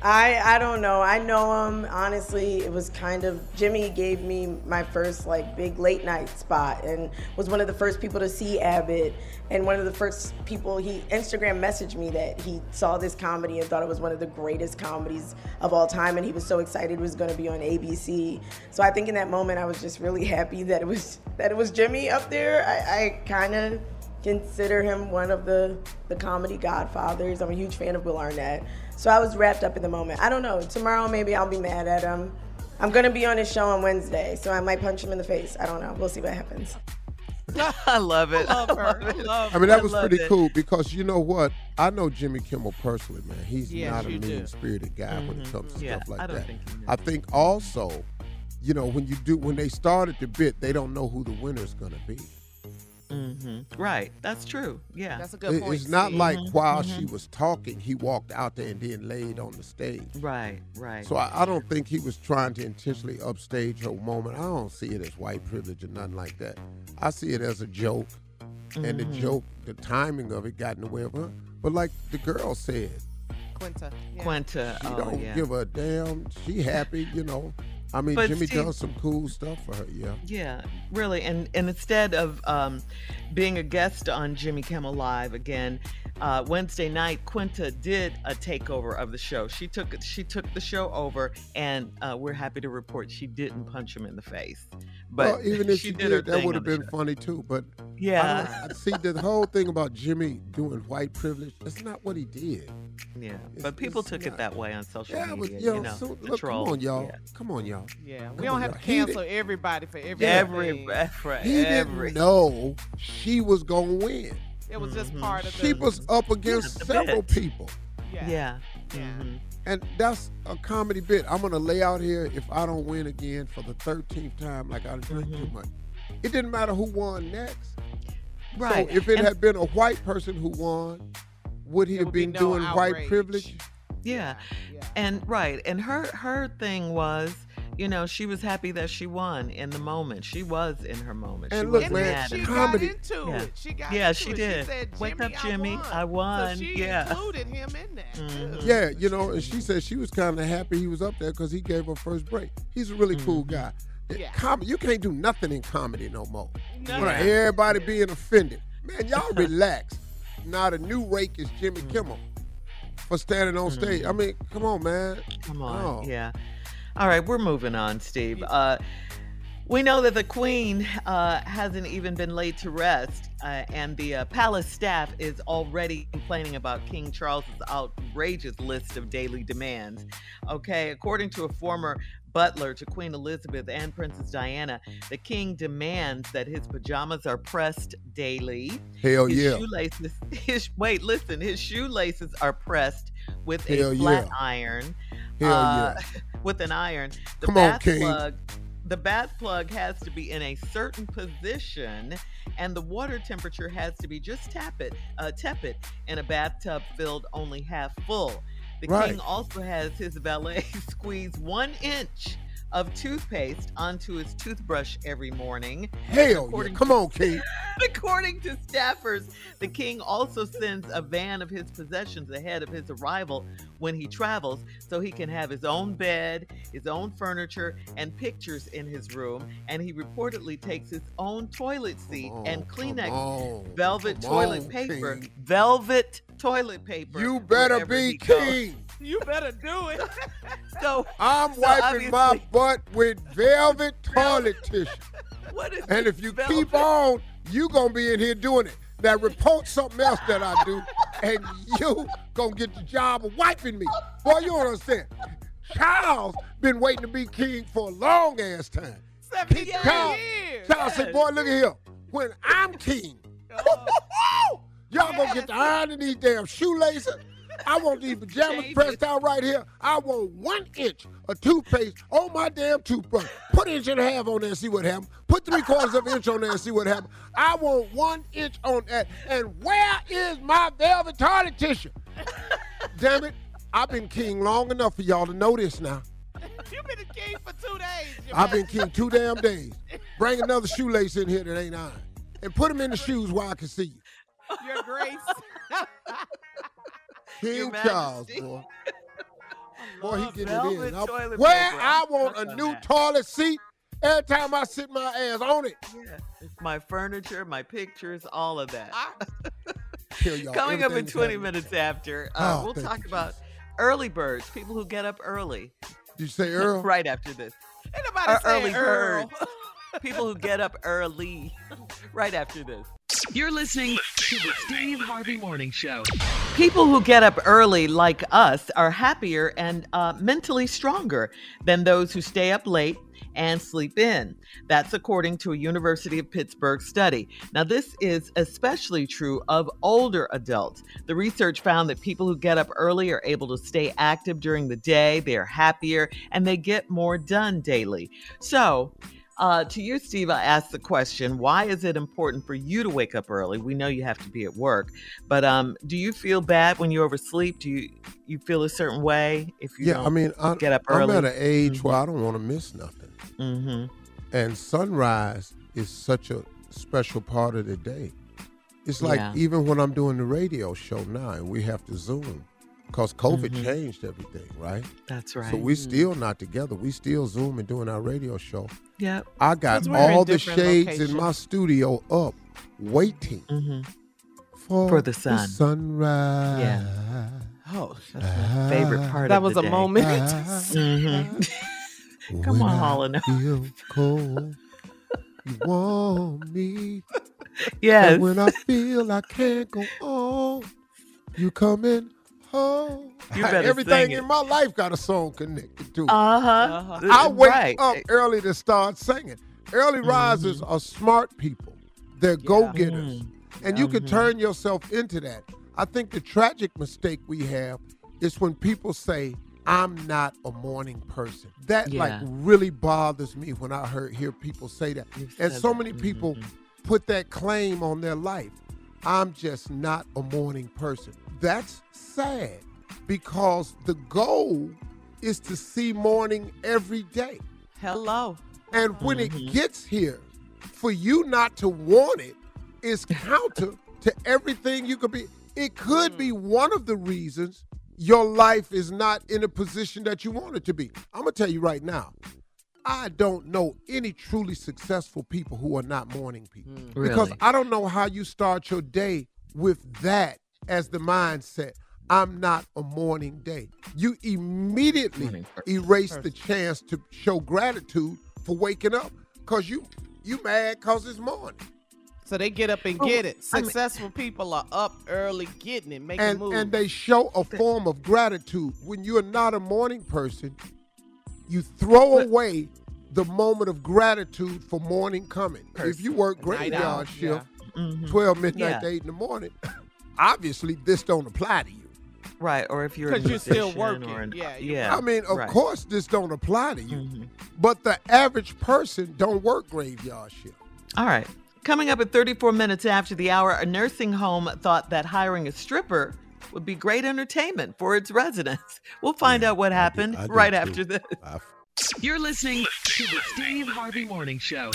Speaker 15: I I don't know. I know him. Honestly, it was kind of Jimmy gave me my first like big late night spot, and was one of the first people to see Abbott, and one of the first people he Instagram messaged me that he saw this comedy and thought it was one of the greatest comedies of all time, and he was so excited it was going to be on ABC. So I think in that moment I was just really happy that it was that it was Jimmy up there. I, I kind of consider him one of the the comedy godfathers. I'm a huge fan of Will Arnett. So I was wrapped up in the moment. I don't know. Tomorrow maybe I'll be mad at him. I'm gonna be on his show on Wednesday, so I might punch him in the face. I don't know. We'll see what happens.
Speaker 9: I love it.
Speaker 10: Love her. Love
Speaker 7: I mean, that
Speaker 9: I
Speaker 7: was pretty
Speaker 9: it.
Speaker 7: cool because you know what? I know Jimmy Kimmel personally, man. He's
Speaker 10: Yes,
Speaker 7: not a mean spirited guy when it
Speaker 9: Mhm.
Speaker 7: comes to
Speaker 9: Yeah,
Speaker 7: stuff like
Speaker 9: I don't
Speaker 7: that.
Speaker 9: think he
Speaker 7: I think also, you know, when you do when they started the bit, they don't know who the winner's gonna be.
Speaker 9: Hmm Right. That's true. Yeah.
Speaker 10: That's a good
Speaker 7: It-
Speaker 10: point.
Speaker 7: it's not
Speaker 10: Steve.
Speaker 7: like
Speaker 9: Mhm,
Speaker 7: while
Speaker 9: mhm.
Speaker 7: she was talking, he walked out there and then laid on the stage.
Speaker 9: Right. Right.
Speaker 7: So I, I don't think he was trying to intentionally upstage her moment. I don't see it as white privilege or nothing like that. I see it as a joke, and the
Speaker 9: Mhm.
Speaker 7: joke, the timing of it got in the way of her. But like the girl said,
Speaker 10: Quinta. Yeah.
Speaker 9: Quinta.
Speaker 7: she
Speaker 9: oh,
Speaker 7: don't
Speaker 9: yeah.
Speaker 7: give a damn. She happy, you know. I mean,
Speaker 9: But
Speaker 7: Jimmy does some cool stuff for her. Yeah.
Speaker 9: Yeah, really. And and instead of um, being a guest on Jimmy Kimmel Live again, uh, Wednesday night, Quinta did a takeover of the show. She took she took the show over, and uh, we're happy to report she didn't punch him in the face. But
Speaker 7: well, even if
Speaker 9: she
Speaker 7: she,
Speaker 9: did,
Speaker 7: did, that would have been
Speaker 9: show.
Speaker 7: funny too. But
Speaker 9: Yeah.
Speaker 7: I don't, see the whole thing about Jimmy doing white privilege. That's not what he did.
Speaker 9: Yeah,
Speaker 7: It's-
Speaker 9: but people took
Speaker 7: not.
Speaker 9: it that way on social
Speaker 7: Yeah, but
Speaker 9: media.
Speaker 7: yo,
Speaker 9: you know,
Speaker 7: so, look, come on, y'all.
Speaker 9: Yeah.
Speaker 7: Come on, y'all.
Speaker 10: Yeah, we don't have to cancel everybody for everything.
Speaker 9: Every, every,
Speaker 7: He
Speaker 9: every.
Speaker 7: didn't know she was gonna win.
Speaker 10: It was just
Speaker 9: Mhm.
Speaker 10: part of
Speaker 7: She
Speaker 10: the.
Speaker 7: was up against
Speaker 9: the
Speaker 7: several
Speaker 9: bit.
Speaker 7: people.
Speaker 10: Yeah.
Speaker 9: Yeah.
Speaker 10: Yeah.
Speaker 9: Mhm.
Speaker 7: And that's a comedy bit. I'm gonna lay out here if I don't win again for the 13th time, like I drink too much. It didn't matter who won next.
Speaker 9: Right.
Speaker 7: So if it
Speaker 9: And-
Speaker 7: had been a white person who won, would he have
Speaker 10: would be
Speaker 7: been
Speaker 10: no
Speaker 7: doing white
Speaker 10: outrage.
Speaker 7: privilege?
Speaker 9: Yeah.
Speaker 10: Yeah.
Speaker 9: And right, and her her thing was, you know, she was happy that she won in the moment. She was in her moment.
Speaker 7: And
Speaker 9: she
Speaker 7: look,
Speaker 9: wasn't
Speaker 7: man,
Speaker 9: mad
Speaker 10: She
Speaker 9: at
Speaker 7: comedy-
Speaker 10: got into
Speaker 9: Yeah.
Speaker 10: it. She got
Speaker 9: Yeah,
Speaker 10: into
Speaker 9: she
Speaker 10: it.
Speaker 9: did.
Speaker 10: She said,
Speaker 9: Wake up,
Speaker 10: I
Speaker 9: Jimmy.
Speaker 10: won."
Speaker 9: I won.
Speaker 10: So she
Speaker 9: Yeah.
Speaker 10: included him in that.
Speaker 9: Mhm.
Speaker 10: too. Mm-hmm.
Speaker 7: Yeah, you know, and she said she was kind of happy he was up there because he gave her first break. He's a really cool mm-hmm. guy.
Speaker 10: Yeah.
Speaker 7: Com- you can't do nothing in comedy no more.
Speaker 10: No.
Speaker 7: You know, Everybody being offended. Man, y'all relax. Now the new rake is Jimmy mm. Kimmel for standing on stage. I mm-hmm. mean, come on, man.
Speaker 9: Come on.
Speaker 7: Oh.
Speaker 9: Yeah. All right, we're moving on, Steve. Uh, we know that the Queen uh, hasn't even been laid to rest, uh, and the uh, palace staff is already complaining about King Charles's outrageous list of daily demands. Okay, according to a former butler to Queen Elizabeth and Princess Diana, the king demands that his pajamas are pressed daily.
Speaker 7: Hell
Speaker 9: his
Speaker 7: yeah.
Speaker 9: shoelaces, his wait, listen, his shoelaces are pressed with
Speaker 7: Hell
Speaker 9: a flat
Speaker 7: yeah.
Speaker 9: iron.
Speaker 7: Hell
Speaker 9: uh, with an iron. The
Speaker 7: Come on,
Speaker 9: bath
Speaker 7: King.
Speaker 9: plug the bath plug has to be in a certain position and the water temperature has to be just tepid, uh, tepid in a bathtub filled only half full. The
Speaker 7: Right.
Speaker 9: king also has his valet squeeze one inch of toothpaste onto his toothbrush every morning.
Speaker 7: Hell yeah. Come on, King.
Speaker 9: According to staffers, the king also sends a van of his possessions ahead of his arrival when he travels so he can have his own bed, his own furniture, and pictures in his room. And he reportedly takes his own toilet seat and Kleenex,
Speaker 7: on,
Speaker 9: velvet toilet
Speaker 7: on,
Speaker 9: paper,
Speaker 7: King.
Speaker 9: velvet toilet paper.
Speaker 7: You better be
Speaker 9: king. goes.
Speaker 7: King.
Speaker 10: You better do it.
Speaker 9: So
Speaker 7: I'm
Speaker 9: so
Speaker 7: wiping my butt with velvet toilet tissue.
Speaker 9: What is
Speaker 7: And if you
Speaker 9: velvet?
Speaker 7: keep on, you gonna be in here doing it. Now report something else that I do, and you gonna get the job of wiping me. Boy, you don't understand. Charles been waiting to be king for a long ass time.
Speaker 10: Seventy
Speaker 7: Charles,
Speaker 10: years.
Speaker 7: Charles said, boy, look at here. When I'm king, oh. y'all gonna get the iron in these damn shoelaces. I want these pajamas pressed out right here. I want one inch of toothpaste on my damn toothbrush. Put an inch and a half on there and see what happens. Put three quarters of an inch on there and see what happens. I want one inch on that. And where is my velvet toilet tissue? Damn it. I've been king long enough for y'all to know this now.
Speaker 10: You've been a king for two days.
Speaker 7: I've been king two damn days. Bring another shoelace in here that ain't iron. And put them in the shoes while I can see you.
Speaker 10: Your Grace.
Speaker 7: King Charles, boy. Boy, he getting it in. Where. I want a new
Speaker 9: that.
Speaker 7: toilet seat, every time I sit my ass on it.
Speaker 9: Yeah. My furniture, my pictures, all of that. Coming up in 20
Speaker 7: happening.
Speaker 9: minutes after, uh,
Speaker 7: Oh,
Speaker 9: we'll talk
Speaker 7: you,
Speaker 9: about early birds, people who get up early.
Speaker 7: Did you say Earl?
Speaker 9: right after this.
Speaker 10: Ain't nobody
Speaker 9: early
Speaker 10: Earl.
Speaker 9: birds. people who get up early. right after this.
Speaker 11: You're listening to the Steve Harvey Morning Show.
Speaker 9: People who get up early, like us, are happier and uh, mentally stronger than those who stay up late and sleep in. That's according to a University of Pittsburgh study. Now, this is especially true of older adults. The research found that people who get up early are able to stay active during the day, they are happier, and they get more done daily. So, uh, to you, Steve, I asked the question why is it important for you to wake up early? We know you have to be at work, but um, do you feel bad when you oversleep? Do you you feel a certain way if you
Speaker 7: Yeah,
Speaker 9: don't
Speaker 7: I mean, I,
Speaker 9: get up early?
Speaker 7: I'm at an age where I don't want to miss nothing.
Speaker 9: Mm-hmm.
Speaker 7: And sunrise is such a special part of the day. It's like
Speaker 9: Yeah.
Speaker 7: even when I'm doing the radio show now and we have to Zoom because COVID
Speaker 9: Mhm.
Speaker 7: changed everything, right?
Speaker 9: That's right.
Speaker 7: So we still not together. We still Zoom and doing our radio show.
Speaker 9: Yep.
Speaker 7: I got all the
Speaker 10: different
Speaker 7: shades in my studio up, waiting
Speaker 9: Mm-hmm.
Speaker 7: for,
Speaker 9: For the sun.
Speaker 7: sunrise.
Speaker 9: Yeah.
Speaker 10: Oh,
Speaker 9: That's my favorite part
Speaker 10: that
Speaker 9: of
Speaker 10: was
Speaker 9: the
Speaker 10: a
Speaker 9: day.
Speaker 10: moment.
Speaker 9: Mhm. Come on,
Speaker 7: I
Speaker 9: Hall.
Speaker 7: Feel cold. You want me.
Speaker 9: Yes.
Speaker 7: And when I feel I can't go on, you coming home.
Speaker 9: You better
Speaker 7: Everything
Speaker 9: sing it.
Speaker 7: in my life got a song connected to it.
Speaker 9: Uh-huh.
Speaker 10: Uh-huh.
Speaker 7: I wake
Speaker 9: right.
Speaker 7: up early to start singing. Early risers are smart people. They're go getters. And you can
Speaker 9: Mhm.
Speaker 7: turn yourself into that. I think the tragic mistake we have is when people say, I'm not a morning person. That like really bothers me when I hear hear people say that.
Speaker 9: You've
Speaker 7: And so
Speaker 9: that.
Speaker 7: many people
Speaker 9: Mhm.
Speaker 7: put that claim on their life. I'm just not a morning person. That's sad because the goal is to see morning every day.
Speaker 10: Hello.
Speaker 7: And when
Speaker 9: Mhm.
Speaker 7: it gets here, for you not to want it is counter to everything you could be. It could be one of the reasons your life is not in a position that you want it to be. I'm going to tell you right now. I don't know any truly successful people who are not morning people. Hmm. Because
Speaker 9: Really?
Speaker 7: I don't know how you start your day with that as the mindset. I'm not a morning day. You immediately
Speaker 9: Morning person.
Speaker 7: erase the chance to show gratitude for waking up because you you mad because it's morning.
Speaker 10: So they get up and
Speaker 9: Oh,
Speaker 10: get it.
Speaker 9: I mean-
Speaker 10: Successful people are up early getting it, making
Speaker 7: And
Speaker 10: moves.
Speaker 7: and they show a form of gratitude. When you're not a morning person, you throw away the moment of gratitude for morning coming. If you work
Speaker 10: Night
Speaker 7: graveyard
Speaker 10: owl,
Speaker 7: shift,
Speaker 9: Mhm.
Speaker 7: 12 midnight
Speaker 9: Yeah.
Speaker 7: to 8 in the morning, obviously this don't apply to you.
Speaker 9: Right, or if you're
Speaker 10: because you're still working.
Speaker 9: An,
Speaker 10: yeah.
Speaker 9: yeah.
Speaker 7: I mean, of
Speaker 9: right.
Speaker 7: course this don't apply to you.
Speaker 9: Mhm.
Speaker 7: But the average person don't work graveyard shift.
Speaker 9: All right. Coming up at 34 minutes after the hour, a nursing home thought that hiring a stripper would be great entertainment for its residents. We'll find out what happened
Speaker 7: I do
Speaker 9: right
Speaker 7: too.
Speaker 9: after this.
Speaker 7: I
Speaker 11: You're listening to the Steve Harvey Morning Show.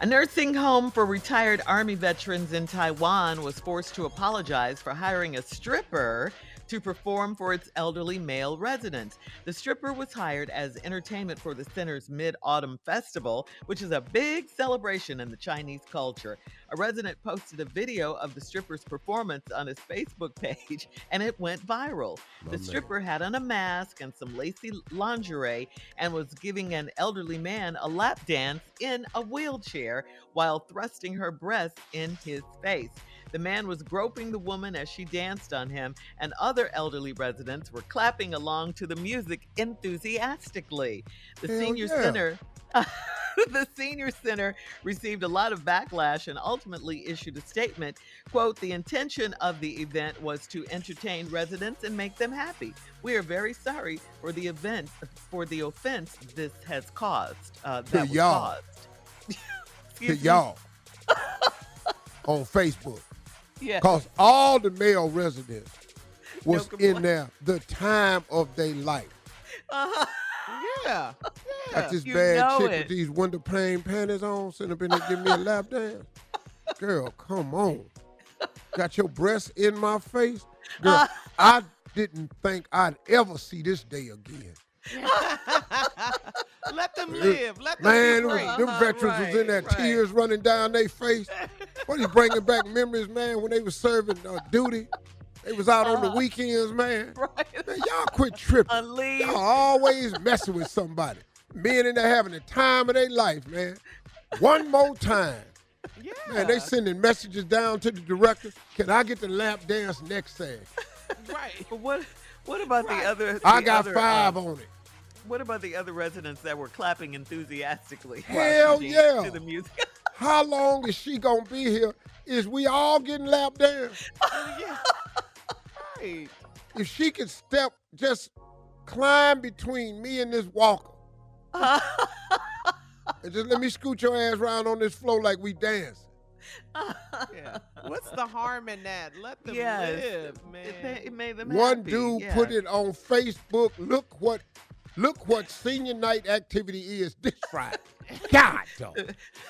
Speaker 9: A nursing home for retired Army veterans in Taiwan was forced to apologize for hiring a stripper to perform for its elderly male residents. The stripper was hired as entertainment for the center's Mid Autumn Festival, which is a big celebration in the Chinese culture. A resident posted a video of the stripper's performance on his Facebook page, and it went viral.
Speaker 7: My
Speaker 9: the
Speaker 7: man.
Speaker 9: stripper had on a mask and some lacy lingerie and was giving an elderly man a lap dance in a wheelchair while thrusting her breasts in his face. The man was groping the woman as she danced on him, and other elderly residents were clapping along to the music enthusiastically. The
Speaker 7: Hell
Speaker 9: senior
Speaker 7: yeah.
Speaker 9: center the senior center received a lot of backlash and ultimately issued a statement quote the intention of the event was to entertain residents and make them happy we are very sorry for the event for the offense this has caused uh, that was
Speaker 7: y'all.
Speaker 9: caused
Speaker 7: to y'all on Facebook.
Speaker 9: Yeah.
Speaker 7: Because all the male residents was
Speaker 9: No
Speaker 7: in there the time of their life.
Speaker 9: uh-huh.
Speaker 10: Yeah.
Speaker 7: Got this
Speaker 9: You
Speaker 7: bad
Speaker 9: know
Speaker 7: chick
Speaker 9: it.
Speaker 7: with these window pane panties on, sitting up in there giving me a lap dance. Girl, come on. Got your breasts in my face? Girl, I didn't think I'd ever see this day again.
Speaker 10: Let them live. Let them
Speaker 7: Man,
Speaker 10: be
Speaker 7: them, them
Speaker 9: Uh-huh,
Speaker 7: veterans was in
Speaker 9: right,
Speaker 7: there,
Speaker 9: right.
Speaker 7: tears running down their face. What are you bringing back memories, man, when they was serving uh, duty? They was out on the weekends, man.
Speaker 9: Uh-huh. right
Speaker 7: Man, y'all quit tripping.
Speaker 9: On leave.
Speaker 7: Y'all always messing with somebody. Men in there having the time of their life, man. One more time.
Speaker 10: Yeah.
Speaker 7: Man, they sending messages down to the director. Can I get the lap dance next Saturday?
Speaker 10: right.
Speaker 9: but what what about the other
Speaker 7: I got
Speaker 9: other,
Speaker 7: five
Speaker 9: uh,
Speaker 7: on it.
Speaker 9: what about the other residents that were clapping enthusiastically while
Speaker 7: Hell yeah.
Speaker 9: to the music
Speaker 7: How long is she gonna be here? Is we all getting lap dance?
Speaker 10: yeah. Right.
Speaker 7: If she could step, just climb between me and this walker. and just let me scoot your ass around on this floor like we dancing.
Speaker 10: Yeah. What's the harm in that? Let them
Speaker 9: Yes.
Speaker 10: live,
Speaker 9: It,
Speaker 10: man.
Speaker 9: it made them
Speaker 7: One
Speaker 9: happy.
Speaker 7: dude
Speaker 9: yeah.
Speaker 7: put it on Facebook. Look what look what senior night activity is this Friday. God dog.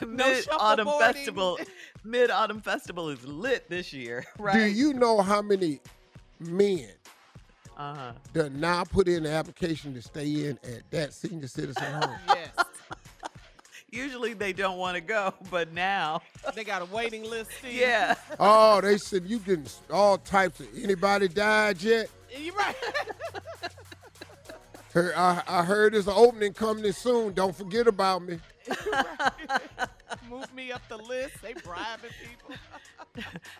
Speaker 9: Mid Autumn. Festival. Mid Autumn Festival is lit this year, right?
Speaker 7: Do you know how many men
Speaker 9: Uh huh.
Speaker 7: that now put in the application to stay in at that senior citizen home?
Speaker 10: yes.
Speaker 9: Usually they don't want to go, but now,
Speaker 10: They got a waiting list. Steve.
Speaker 9: yeah.
Speaker 7: oh, they said you getting all types of anybody died yet?
Speaker 10: You're right.
Speaker 7: Heard- I, I heard there's an opening coming soon. Don't forget about me.
Speaker 10: Move me up the list. They bribing people.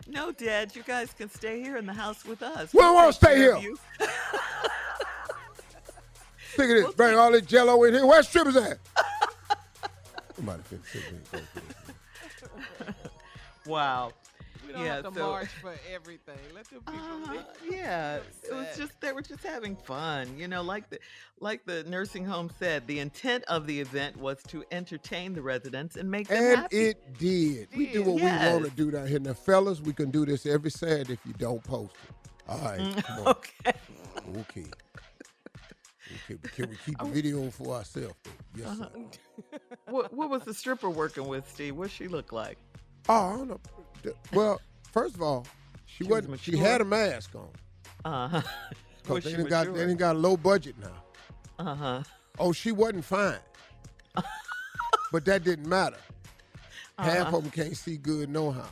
Speaker 9: No, Dad, you guys can stay here in the house with us.
Speaker 7: We don't
Speaker 9: We'll
Speaker 7: wanna stay here.
Speaker 9: you.
Speaker 7: Look at this. Bring all this jello in here. Where's strippers at? Somebody finna sit me and go through it.
Speaker 9: Wow.
Speaker 10: We don't
Speaker 9: Yeah,
Speaker 10: have to
Speaker 9: so-
Speaker 10: march for everything. Let them people
Speaker 9: Uh, yeah,
Speaker 10: So
Speaker 9: it was just they were just having fun, you know. Like the like the nursing home said, the intent of the event was to entertain the residents and make them
Speaker 7: And
Speaker 9: happy.
Speaker 7: it did. We do what
Speaker 9: Yes.
Speaker 7: we want to do down here. Now, fellas, we can do this every Saturday if you don't post it. All right, come on.
Speaker 9: okay.
Speaker 7: Okay. But can we keep the video for ourselves? Though? Yes, sir.
Speaker 9: what what was the stripper working with, Steve? What she look like?
Speaker 7: Oh, I don't know. Well, first of all, she,
Speaker 9: She was
Speaker 7: wasn't. She had a mask on.
Speaker 9: Uh huh.
Speaker 7: Cause they done got they done got low budget now.
Speaker 9: Uh huh.
Speaker 7: Oh, she wasn't fine. but that didn't matter. Half
Speaker 9: Uh-huh.
Speaker 7: of them can't see good no how.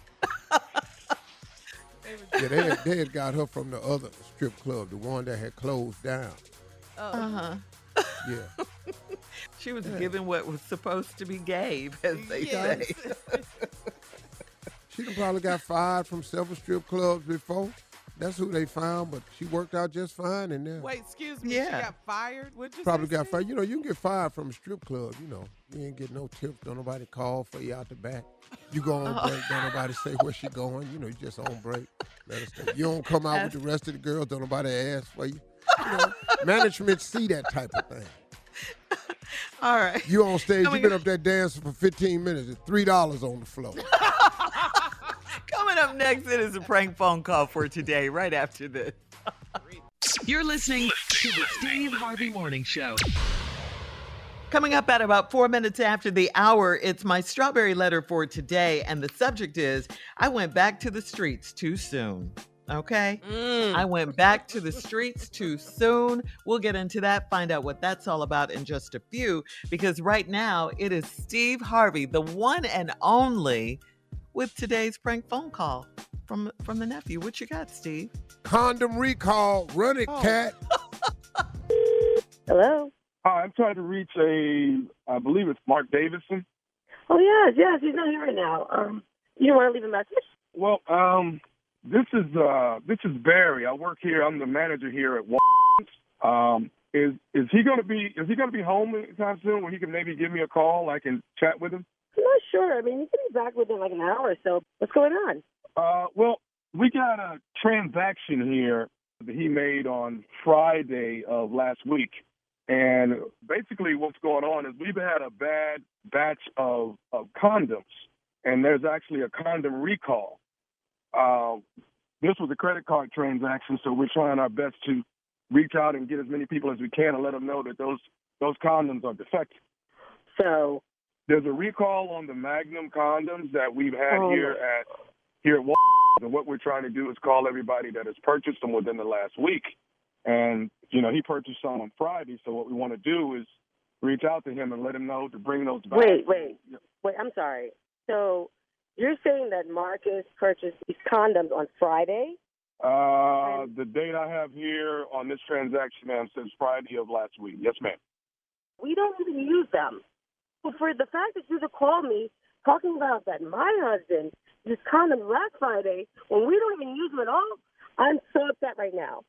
Speaker 7: yeah, they had, they had got her from the other strip club, the one that had closed down.
Speaker 9: Uh huh.
Speaker 7: Yeah.
Speaker 9: She was given what was supposed to be gave, as they
Speaker 10: Yes.
Speaker 9: say.
Speaker 7: She probably got fired from several strip clubs before. That's who they found, but she worked out just fine in there.
Speaker 10: Wait, excuse me. She
Speaker 9: Yeah.
Speaker 10: got fired. What'd you
Speaker 7: Probably
Speaker 10: say,
Speaker 7: got fired. You know, you can get fired from a strip club. You know, you ain't get no tips. Don't nobody call for you out the back. You go on break. Don't nobody say where she going. You know, you just on break. Let us know. You don't come out with the rest of the girls. Don't nobody ask for you. You know, management see that type of thing.
Speaker 9: All right.
Speaker 7: You on stage. You
Speaker 9: Coming
Speaker 7: been
Speaker 9: up-
Speaker 7: up there dancing for 15 minutes. It's three dollars on the floor.
Speaker 9: Coming up next, it is a prank phone call for today, right after this.
Speaker 11: You're listening to to the Steve Harvey Morning Show.
Speaker 9: Coming up at about four minutes after the hour, it's my strawberry letter for today. And the subject is I went back to the streets too soon. Okay? I went back to the streets too soon. We'll get into that, find out what that's all about in just a few, because right now it is Steve Harvey, the one and only, with today's prank phone call from from the nephew. What you got, Steve?
Speaker 7: Condom recall. Run it, cat.
Speaker 16: Hello.
Speaker 17: Hi, I'm trying to reach a, I believe it's Mark Davidson.
Speaker 16: Oh yes, yes, he's not here right now. Um, you don't want to leave a message?
Speaker 17: Well, um, this is uh, this is Barry. I work here. I'm the manager here at Walgreens. Um, is is he going to be is he going to be home anytime soon where he can maybe give me a call? I can chat with him.
Speaker 16: I'm not sure. I mean, he can be back within like an hour or so. What's going on?
Speaker 17: Uh, well, we got a transaction here that he made on Friday of last week. And basically what's going on is we've had a bad batch of, of condoms, and there's actually a condom recall. Uh, this was a credit card transaction, so we're trying our best to reach out and get as many people as we can and let them know that those those condoms are defective.
Speaker 16: So
Speaker 17: there's a recall on the Magnum condoms that we've had
Speaker 16: Oh.
Speaker 17: here at here at Walgreens, and what we're trying to do is call everybody that has purchased them within the last week. And you know, he purchased some on Friday, so what we want to do is reach out to him and let him know to bring those back.
Speaker 16: Wait, wait, wait. I'm sorry. So you're saying that Marcus purchased these condoms on Friday?
Speaker 17: Uh, the date I have here on this transaction, ma'am, says Friday of last week. Yes, ma'am.
Speaker 16: We don't even use them. But for the fact that you just called me talking about that my husband used condoms last Friday when we don't even use them at all, I'm so upset right now.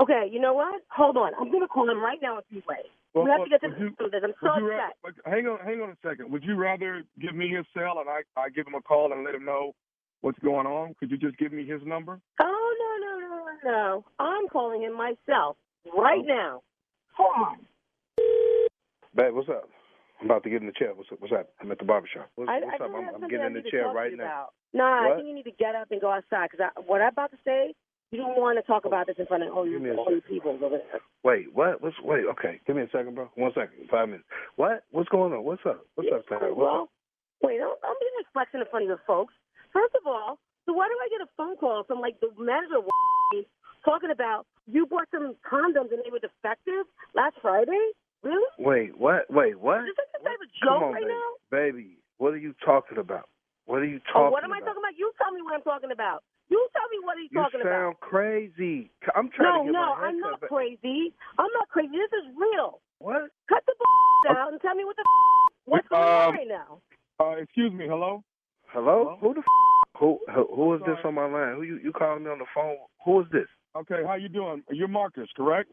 Speaker 16: Okay, you know what? Hold on. I'm going to call him right now in three ways.
Speaker 17: Well,
Speaker 16: we have to get to the
Speaker 17: you-
Speaker 16: this. I'm so upset.
Speaker 17: ra- hang on, hang on a second. Would you rather give me his cell and I, I give him a call and let him know what's going on? Could you just give me his number?
Speaker 16: Oh, no, no, no, no, no. I'm calling him myself right oh. now. Hold on.
Speaker 18: Babe, what's up? I'm about to get in the chair. What's up? What's up? I'm at the barbershop. What's,
Speaker 16: I,
Speaker 18: what's
Speaker 16: I
Speaker 18: up? I'm, I'm getting in the chair right now.
Speaker 16: Nah, I think you need to get up and go outside because what I'm about to say, you don't want to talk oh. about this in front of all you,
Speaker 18: Give me a
Speaker 16: all you people over there.
Speaker 18: Wait, what? What's wait? Okay, give me a second, bro. One second. Five minutes. What? What's going on? What's up? What's up, Sarah? What's
Speaker 16: well,
Speaker 18: up?
Speaker 16: wait, don't, don't be like flexing in front of your folks. First of all, so why do I get a phone call from like the manager talking about you bought some condoms and they were defective last Friday? Really?
Speaker 18: Wait, what? Wait, what?
Speaker 16: Is this some type of joke
Speaker 18: on,
Speaker 16: right
Speaker 18: baby.
Speaker 16: now?
Speaker 18: Baby, what are you talking about? What are you
Speaker 16: Oh,
Speaker 18: talking
Speaker 16: what am I talking about? You tell me what I'm talking about. You tell me what he's talking about.
Speaker 18: You
Speaker 16: talking
Speaker 18: sound
Speaker 16: about.
Speaker 18: crazy. I'm
Speaker 16: No,
Speaker 18: trying to get
Speaker 16: no,
Speaker 18: my
Speaker 16: I'm not
Speaker 18: back.
Speaker 16: crazy. I'm not crazy. This is real.
Speaker 18: What?
Speaker 16: Cut the out and tell me what the f- what's going on
Speaker 17: Um,
Speaker 16: right now.
Speaker 17: Uh, excuse me. Hello.
Speaker 18: Hello? Who the f- who who, who is this on my line? Who you you calling me on the phone? Who is this?
Speaker 17: Okay, how you doing? You're Marcus, correct?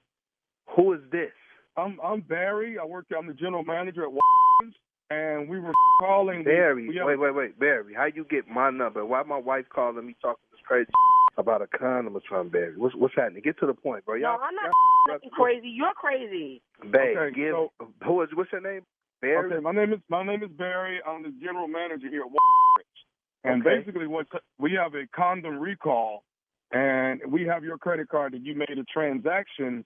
Speaker 18: Who is this?
Speaker 17: I'm I'm Barry. I work. I'm the general manager at Walgreens, and we were calling.
Speaker 18: Barry.
Speaker 17: We have,
Speaker 18: Wait, wait, wait, Barry. How you get my number? Why my wife calling me talking this crazy about a condom or something, Barry? What's what's happening? Get to the point, bro.
Speaker 16: No,
Speaker 18: Y'all,
Speaker 16: I'm not
Speaker 18: y'all-
Speaker 16: fucking crazy. You're crazy.
Speaker 18: Babe,
Speaker 17: Okay,
Speaker 18: give
Speaker 17: so-
Speaker 18: who is what's your name? Barry.
Speaker 17: Okay, my name is my name is Barry. I'm the general manager here at Walgreens, and
Speaker 18: Okay.
Speaker 17: basically, what we have a condom recall, and we have your credit card that you made a transaction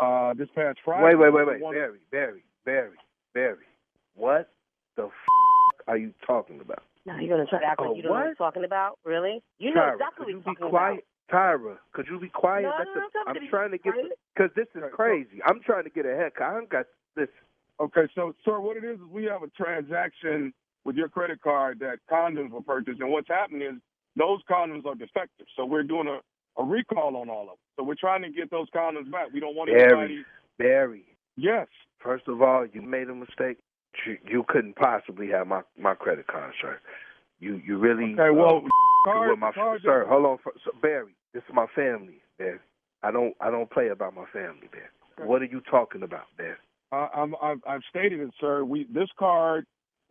Speaker 17: uh, this past Friday.
Speaker 18: Wait, wait, wait, wait. Barry, Barry, Barry, Barry. What the f- are you talking about?
Speaker 16: Now you're gonna try to act
Speaker 18: Oh,
Speaker 16: like you don't know what
Speaker 18: what?
Speaker 16: you're talking about. Really? You know
Speaker 18: Tyra,
Speaker 16: exactly
Speaker 18: could
Speaker 16: what
Speaker 18: you
Speaker 16: you're
Speaker 18: be
Speaker 16: talking
Speaker 18: quiet? Tyra, could you be quiet?
Speaker 16: No,
Speaker 18: That's
Speaker 16: no,
Speaker 18: a-
Speaker 16: no, tell me
Speaker 18: I'm
Speaker 16: to be
Speaker 18: trying to get because this is crazy. I'm trying to get a haircut. I don't got this.
Speaker 17: Okay, so sir, what it is is we have a transaction with your credit card that condoms were purchased, and what's happening is those condoms are defective. So we're doing a, a recall on all of them. So we're trying to get those condoms back. We don't want
Speaker 18: Barry,
Speaker 17: anybody.
Speaker 18: Barry.
Speaker 17: Yes.
Speaker 18: First of all, you made a mistake. You, you couldn't possibly have my my credit card, sir. You you really
Speaker 17: Okay, well,
Speaker 18: you
Speaker 17: card-
Speaker 18: were my
Speaker 17: card
Speaker 18: sir. Hold on, for, so, Barry. This is my family, Barry. I don't I don't play about my family, Barry. What are you talking about, Barry?
Speaker 17: Uh, I'm, I've, I've stated it, sir. We this card.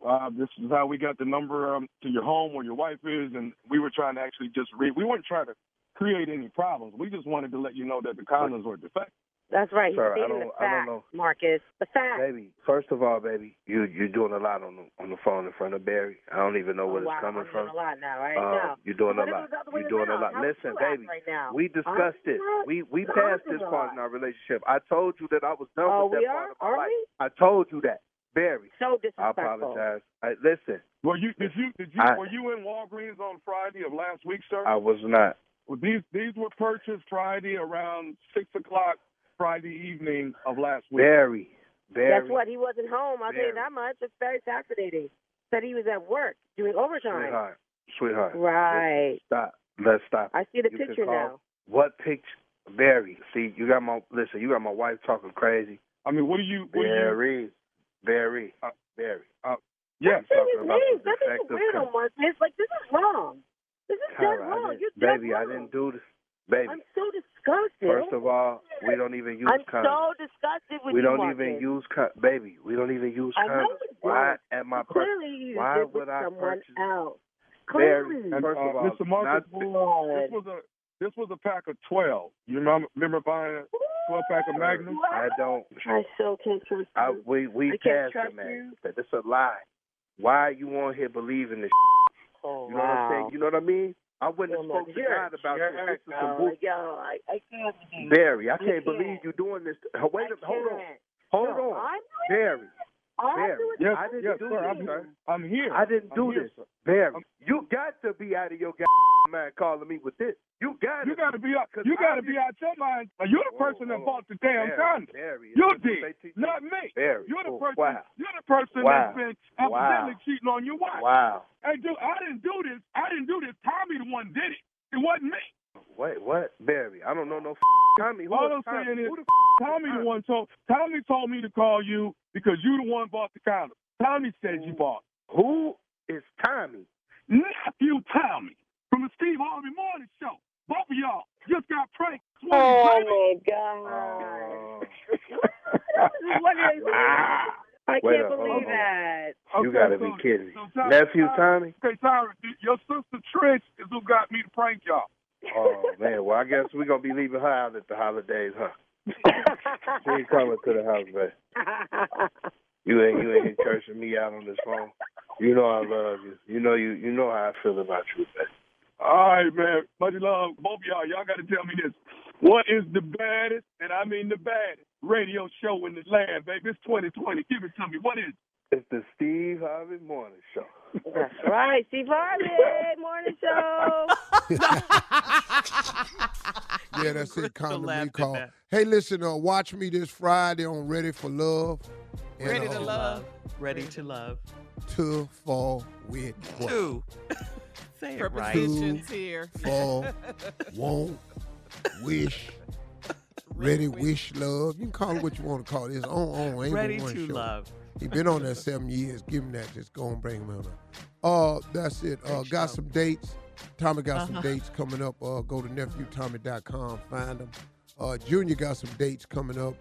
Speaker 17: Uh, this is how we got the number um, to your home where your wife is, and we were trying to actually just read. We weren't trying to create any problems. We just wanted to let you know that the condoms were defective.
Speaker 16: That's right.
Speaker 18: Sir,
Speaker 16: He's
Speaker 18: I
Speaker 16: stating
Speaker 18: don't-
Speaker 16: the
Speaker 18: I don't
Speaker 16: facts,
Speaker 18: know.
Speaker 16: Marcus. The facts.
Speaker 18: Baby, first of all, baby, you you're doing a lot on the on the phone in front of Barry. I don't even know where
Speaker 16: oh, wow,
Speaker 18: it's coming
Speaker 16: I'm
Speaker 18: from.
Speaker 16: doing a lot now, right
Speaker 18: Uh,
Speaker 16: now.
Speaker 18: You're doing a
Speaker 16: What if it
Speaker 18: lot.
Speaker 16: was the other way
Speaker 18: You're doing a lot.
Speaker 16: How
Speaker 18: Listen, baby,
Speaker 16: right now?
Speaker 18: we discussed
Speaker 16: I'm
Speaker 18: it. We we
Speaker 16: I'm
Speaker 18: passed this part in our relationship. I told you that I was done
Speaker 16: Oh,
Speaker 18: with
Speaker 16: we
Speaker 18: that
Speaker 16: are?
Speaker 18: part of my
Speaker 16: Are
Speaker 18: life.
Speaker 16: we?
Speaker 18: I told you that, Barry.
Speaker 16: So disrespectful.
Speaker 18: I apologize. I, listen,
Speaker 17: Were you did you did you
Speaker 18: I-
Speaker 17: were you in Walgreens on Friday of last week, sir?
Speaker 18: I was not.
Speaker 17: Well, these these were purchased Friday around six o'clock Friday evening of last week.
Speaker 18: Barry, Barry.
Speaker 16: Guess what? He wasn't home. I'll tell you that much. It's very fascinating. Said he was at work doing overtime.
Speaker 18: Sweetheart, sweetheart.
Speaker 16: Right.
Speaker 18: Stop. Let's stop.
Speaker 16: I see the
Speaker 18: You
Speaker 16: picture now.
Speaker 18: What picture? Barry. See, you got my listen. You got my wife talking crazy.
Speaker 17: I mean, what do you? What do you
Speaker 18: Barry, Barry, Barry.
Speaker 17: uh, yes.
Speaker 16: Say
Speaker 18: talking
Speaker 16: his
Speaker 18: about
Speaker 16: name.
Speaker 18: the
Speaker 16: That is weird
Speaker 18: com-
Speaker 16: on Marcus. Like this is wrong. This is dead
Speaker 18: Tara, I
Speaker 16: wrong. You're dead
Speaker 18: baby,
Speaker 16: wrong.
Speaker 18: I didn't do this. Baby,
Speaker 16: I'm so disgusted.
Speaker 18: first of all, we don't even use
Speaker 16: I'm
Speaker 18: condoms.
Speaker 16: so disgusted with
Speaker 18: we
Speaker 16: you,
Speaker 18: don't
Speaker 16: Marcus.
Speaker 18: even use con- baby. We don't even use
Speaker 16: I
Speaker 18: condoms. Why
Speaker 16: don't.
Speaker 18: at my per-
Speaker 16: Clearly, you
Speaker 18: why
Speaker 16: did
Speaker 18: would
Speaker 16: with
Speaker 18: I
Speaker 16: someone
Speaker 18: purchase?
Speaker 16: else. Clearly.
Speaker 17: And,
Speaker 18: first
Speaker 17: uh,
Speaker 18: of all,
Speaker 17: Mr. Marcus,
Speaker 18: not-
Speaker 17: this was a this was a pack of twelve. You remember, remember buying a twelve pack of Magnum?
Speaker 18: I don't.
Speaker 16: I so can't trust
Speaker 18: I,
Speaker 16: you.
Speaker 18: we we
Speaker 16: I can't
Speaker 18: passed the
Speaker 16: trust
Speaker 18: man.
Speaker 16: you.
Speaker 18: That it's a lie. Why you on here believing this?
Speaker 16: Oh,
Speaker 18: You know what I'm
Speaker 16: wow.
Speaker 18: saying? You know what I mean? I wouldn't have spoken to
Speaker 16: you're
Speaker 18: God about this. This is some
Speaker 16: bro.
Speaker 18: bull-
Speaker 16: Yo, I, I can't. believe-
Speaker 18: Barry, I can't believe you doing this. Wait a. Hold on. Hold on. Barry.
Speaker 16: It.
Speaker 18: Barry.
Speaker 17: Yes,
Speaker 18: I didn't
Speaker 17: yes,
Speaker 18: do
Speaker 17: sir.
Speaker 18: this,
Speaker 17: I'm,
Speaker 18: sir.
Speaker 17: I'm here.
Speaker 18: I didn't
Speaker 17: I'm
Speaker 18: do
Speaker 17: here,
Speaker 18: this.
Speaker 17: sir.
Speaker 18: Barry,
Speaker 17: I'm-
Speaker 18: you got to be out of your mind calling me with this. You got
Speaker 17: You got to be out.
Speaker 18: 'Cause
Speaker 17: You got to be out your mind. You're the
Speaker 18: Whoa,
Speaker 17: person that bought the damn
Speaker 18: Barry,
Speaker 17: condom.
Speaker 18: Barry,
Speaker 17: You did,
Speaker 18: they
Speaker 17: not me.
Speaker 18: Barry.
Speaker 17: You're the
Speaker 18: Oh,
Speaker 17: person.
Speaker 18: wow.
Speaker 17: You're the person
Speaker 18: Wow.
Speaker 17: that's been accidentally
Speaker 18: Wow.
Speaker 17: cheating on your wife.
Speaker 18: Wow.
Speaker 17: Hey, dude, I didn't do this. I didn't do this. Tommy the one did it. It wasn't me.
Speaker 18: Wait, what? Barry, I don't know no f- Tommy. Who
Speaker 17: All
Speaker 18: is
Speaker 17: I'm
Speaker 18: Tommy?
Speaker 17: saying is,
Speaker 18: Who the f-
Speaker 17: Tommy the one told Tommy told me to call you because you the one bought the condom. Tommy said you bought.
Speaker 18: Who is Tommy?
Speaker 17: Nephew Tommy from the Steve Harvey Morning Show. Both of y'all just got pranked.
Speaker 16: Oh my god. Oh. This is what it is. I
Speaker 18: Wait
Speaker 16: can't
Speaker 18: a- hold
Speaker 16: believe
Speaker 18: on.
Speaker 16: that.
Speaker 18: You gotta
Speaker 17: so-
Speaker 18: be kidding me.
Speaker 17: so Tom-
Speaker 18: Nephew Tommy?
Speaker 17: Okay, Tyra, your sister Trish is who got me to prank y'all.
Speaker 18: Oh man, well I guess we're gonna be leaving her out at the holidays, huh? she ain't coming to the house, man. You ain't you ain't cursing me out on this phone. You know I love you. You know you you know how I feel about you, man.
Speaker 17: All right, man. Much love, both of y'all. Y'all got to tell me this. What is the baddest, and I mean the baddest, radio show in the land, baby? It's 2020. Give it to me. What is it?
Speaker 18: It's the Steve Harvey Morning Show.
Speaker 16: That's right, Steve Harvey morning show.
Speaker 7: Yeah, that's it. Condom
Speaker 9: laughed
Speaker 7: we
Speaker 9: at
Speaker 7: call. Hey, listen, uh, watch me this Friday on Ready for Love. And,
Speaker 10: Ready to
Speaker 7: uh,
Speaker 10: love.
Speaker 9: Ready to love.
Speaker 7: To fall with what?
Speaker 9: Two. Say it right.
Speaker 10: Prepositions here.
Speaker 7: Fall, won't, wish, ready, wish, love. You can call it what you want to call it. It's on, on. Ain't
Speaker 9: Ready to
Speaker 7: show.
Speaker 9: love.
Speaker 7: He been on there seven years. Give him that. Just go and bring him on. Uh, that's it. Uh, got some dates. Tommy got some
Speaker 9: Uh-huh.
Speaker 7: dates coming up. Uh, go to nephewtommy.com. Find them. Uh, Junior got some dates coming up.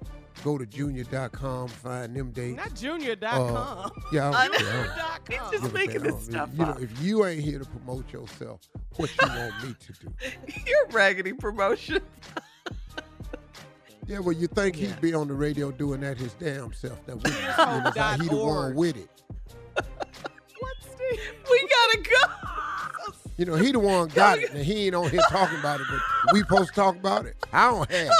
Speaker 7: Go to junior.com. Find them dates.
Speaker 10: Not junior.com.
Speaker 7: Uh, yeah, I don't care. I don't
Speaker 9: He's
Speaker 7: give
Speaker 9: just making
Speaker 7: damn.
Speaker 9: this
Speaker 7: I mean,
Speaker 9: stuff
Speaker 7: you know,
Speaker 9: up.
Speaker 7: if you ain't here to promote yourself, what you want me to do?
Speaker 9: You're raggedy promotion.
Speaker 7: Yeah, well, you think he'd be on the radio doing that his damn self? That we, you know, like
Speaker 10: dot
Speaker 7: he the one with it.
Speaker 9: We gotta go.
Speaker 7: You know, he the one got it, and he ain't on here talking about it, but we supposed to talk about it. I don't have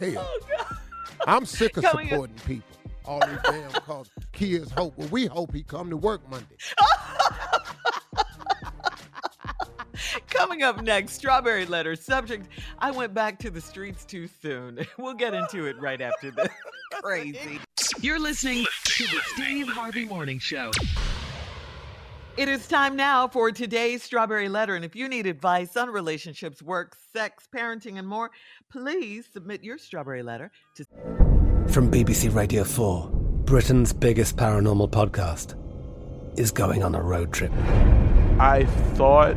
Speaker 7: it. Hell, oh, I'm sick of
Speaker 9: Coming up-
Speaker 7: supporting people. All these damn cause kids hope. Well, we hope he come to work Monday.
Speaker 9: Coming up next, Strawberry Letter. Subject I went back to the streets too soon. We'll get into it right after this. Crazy.
Speaker 11: You're listening to the Steve Harvey Morning Show.
Speaker 9: It is time now for today's Strawberry Letter. And if you need advice on relationships, work, sex, parenting, and more, please submit your Strawberry Letter to
Speaker 19: From BBC Radio 4, Britain's biggest paranormal podcast is going on a road trip.
Speaker 20: I thought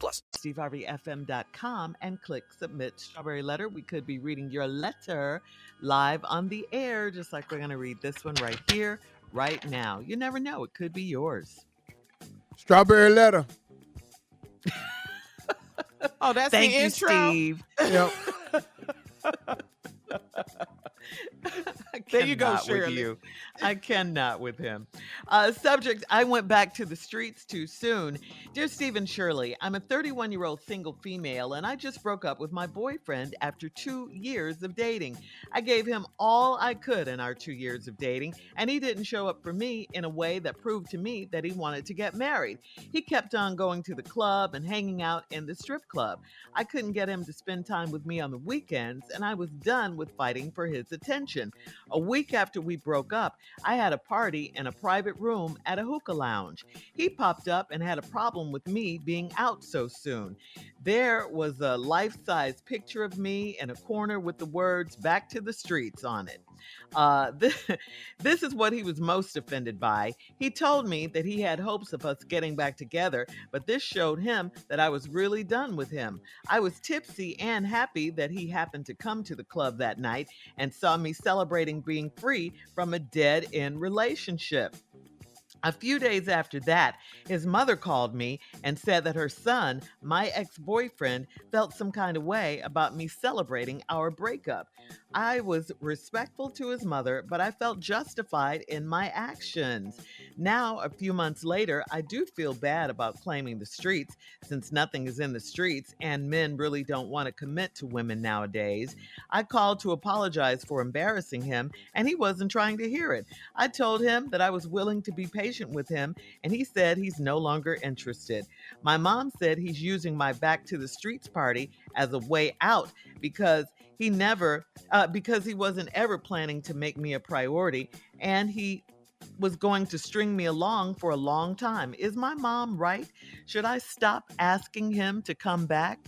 Speaker 4: plus.
Speaker 9: SteveHarveyFM.com and click submit strawberry letter. We could be reading your letter live on the air, just like we're going to read this one right here, right now. You never know, it could be yours.
Speaker 7: Strawberry letter.
Speaker 10: Oh, that's
Speaker 9: Thank
Speaker 10: the
Speaker 9: you,
Speaker 10: intro.
Speaker 9: Steve.
Speaker 7: Yep.
Speaker 9: I
Speaker 10: There you go,
Speaker 9: cannot with
Speaker 10: Shirley.
Speaker 9: you. I cannot with him. Uh, subject I went back to the streets too soon. Dear Stephen Shirley, I'm a 31 year old single female and I just broke up with my boyfriend after two years of dating. I gave him all I could in our two years of dating, and he didn't show up for me in a way that proved to me that he wanted to get married. He kept on going to the club and hanging out in the strip club. I couldn't get him to spend time with me on the weekends, and I was done with fighting for his attention. A week after we broke up, I had a party in a private room at a hookah lounge. He popped up and had a problem with me being out so soon. There was a life size picture of me in a corner with the words back to the streets on it. Uh, this, this is what he was most offended by. He told me that he had hopes of us getting back together, but this showed him that I was really done with him. I was tipsy and happy that he happened to come to the club that night and saw me celebrating being free from a dead end relationship. A few days after that, his mother called me and said that her son, my ex boyfriend, felt some kind of way about me celebrating our breakup. I was respectful to his mother, but I felt justified in my actions. Now, a few months later, I do feel bad about claiming the streets since nothing is in the streets and men really don't want to commit to women nowadays. I called to apologize for embarrassing him, and he wasn't trying to hear it. I told him that I was willing to be patient with him, and he said he's no longer interested. My mom said he's using my back to the streets party as a way out because he never, uh, because he wasn't ever planning to make me a priority, and he was going to string me along for a long time. Is my mom right? Should I stop asking him to come back?